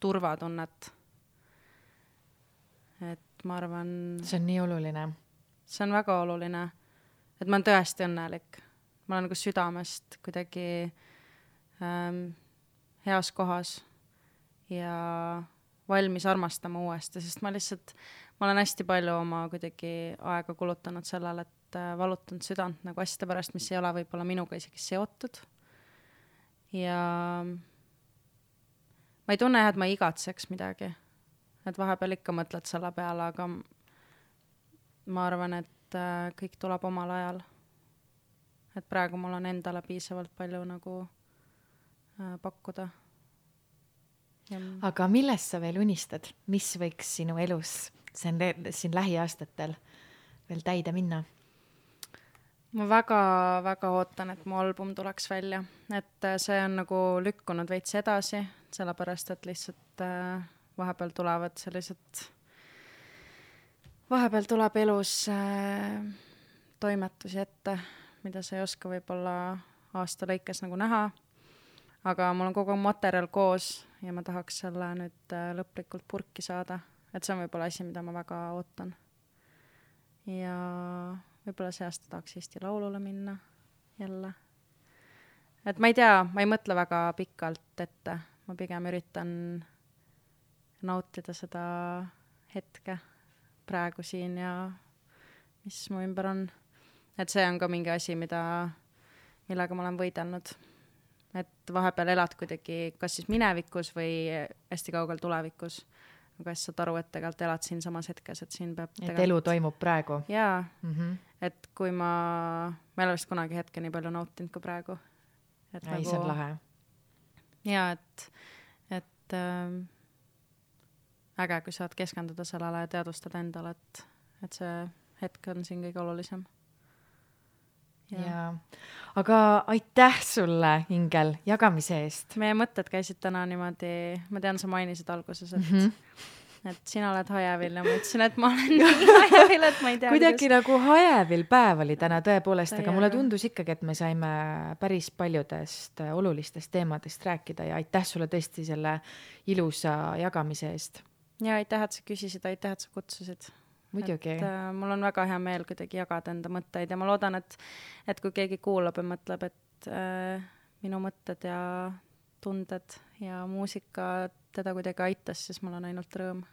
[SPEAKER 2] turvatunnet. et ma arvan.
[SPEAKER 1] see on nii oluline.
[SPEAKER 2] see on väga oluline, et ma olen tõesti õnnelik. Ma olen nagu südamest kuidagi ähm, heas kohas ja valmis armastama uuesti, sest ma lihtsalt, ma olen hästi palju oma kuidagi aega kulutanud sellele, et äh, valutanud südant nagu asjade pärast, mis ei ole võib-olla minuga isegi seotud. ja ma ei tunne jah, et ma igatseks midagi. et vahepeal ikka mõtled selle peale, aga ma arvan, et äh, kõik tuleb omal ajal. Et praegu mul on endale piisavalt palju nagu äh, pakkuda.
[SPEAKER 1] Aga millest sa veel unistad, mis võiks sinu elus siin, siin lähiaastatel veel täide minna?
[SPEAKER 2] ma väga-väga ootan, et mu album tuleks välja, et äh, see on nagu lükkunud veits edasi, sellepärast et lihtsalt äh, vahepeal tulevad sellised, vahepeal tuleb elus äh, toimetusi ette, mida sa ei oska võib-olla aasta lõikes nagu näha aga mul on kogu materjal koos ja ma tahaks selle nüüd äh, lõplikult purki saada, et see on võib-olla asi, mida ma väga ootan. ja võib-olla see aasta tahaks Eesti Laulule minna jälle. et ma ei tea, ma ei mõtle väga pikalt ette, ma pigem üritan nautida seda hetke praegu siin ja mis mu ümber on. Et see on ka mingi asi, mida, millega ma olen võidelnud et vahepeal elad kuidagi kas siis minevikus või hästi kaugel tulevikus. aga siis saad aru, et tegelikult elad siinsamas hetkes, et siin peab
[SPEAKER 1] et elu toimub praegu.
[SPEAKER 2] jaa mm, -hmm. et kui ma, ma ei ole vist kunagi hetke nii palju nautinud kui praegu.
[SPEAKER 1] ei nagu,, see on lahe.
[SPEAKER 2] jaa, et, et äh, äge, kui saad keskenduda sellele ja teadvustada endale, et, et see hetk on siin kõige olulisem
[SPEAKER 1] jaa, aga aitäh sulle, Ingel, jagamise eest.
[SPEAKER 2] meie mõtted käisid täna niimoodi, ma tean, sa mainisid alguses, et mm, -hmm. et sina oled hajevil ja ma ütlesin, et ma olen hajevil, et ma ei tea.
[SPEAKER 1] kuidagi kuidas... nagu hajevil päev oli täna tõepoolest, aga mulle tundus ikkagi, et me saime päris paljudest olulistest teemadest rääkida ja aitäh sulle tõesti selle ilusa jagamise eest.
[SPEAKER 2] ja aitäh, et sa küsisid, aitäh, et sa kutsusid
[SPEAKER 1] muidugi.
[SPEAKER 2] et äh, mul on väga hea meel kuidagi jagada enda mõtteid ja ma loodan, et, et kui keegi kuulab ja mõtleb, et äh, minu mõtted ja tunded ja muusika teda kuidagi aitas, siis mul on ainult rõõm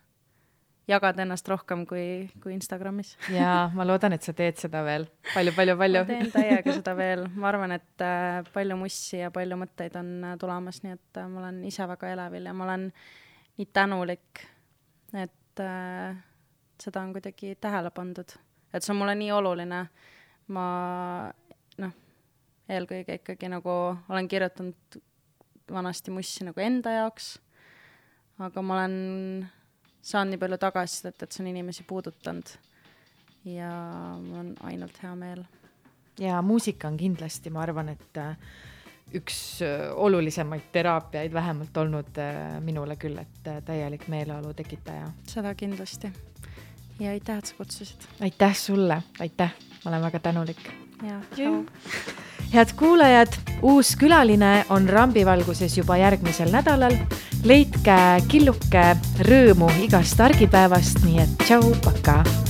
[SPEAKER 2] jagada ennast rohkem kui, kui Instagramis.
[SPEAKER 1] jaa, ma loodan, et sa teed seda veel palju, palju, palju.
[SPEAKER 2] ma teen täiega seda veel, ma arvan, et äh, palju mussi ja palju mõtteid on äh, tulemas, nii et äh, ma olen ise väga elevil ja ma olen nii tänulik, et äh, seda on kuidagi tähele pandud, et see on mulle nii oluline. ma noh, eelkõige ikkagi nagu olen kirjutanud vanasti mussi nagu enda jaoks, aga ma olen saanud nii palju tagasisidet, et see on inimesi puudutanud. ja mul on ainult hea meel.
[SPEAKER 1] ja muusika on kindlasti, ma arvan, et äh, üks äh, olulisemaid teraapiaid vähemalt olnud äh, minule küll, et täielik meeleolu tekitaja.
[SPEAKER 2] seda kindlasti ja aitäh, et sa kutsusid.
[SPEAKER 1] aitäh sulle, aitäh, ma olen väga tänulik. head kuulajad, uus külaline on rambivalguses juba järgmisel nädalal. leidke killuke rõõmu igast argipäevast, nii et tšau, pakaa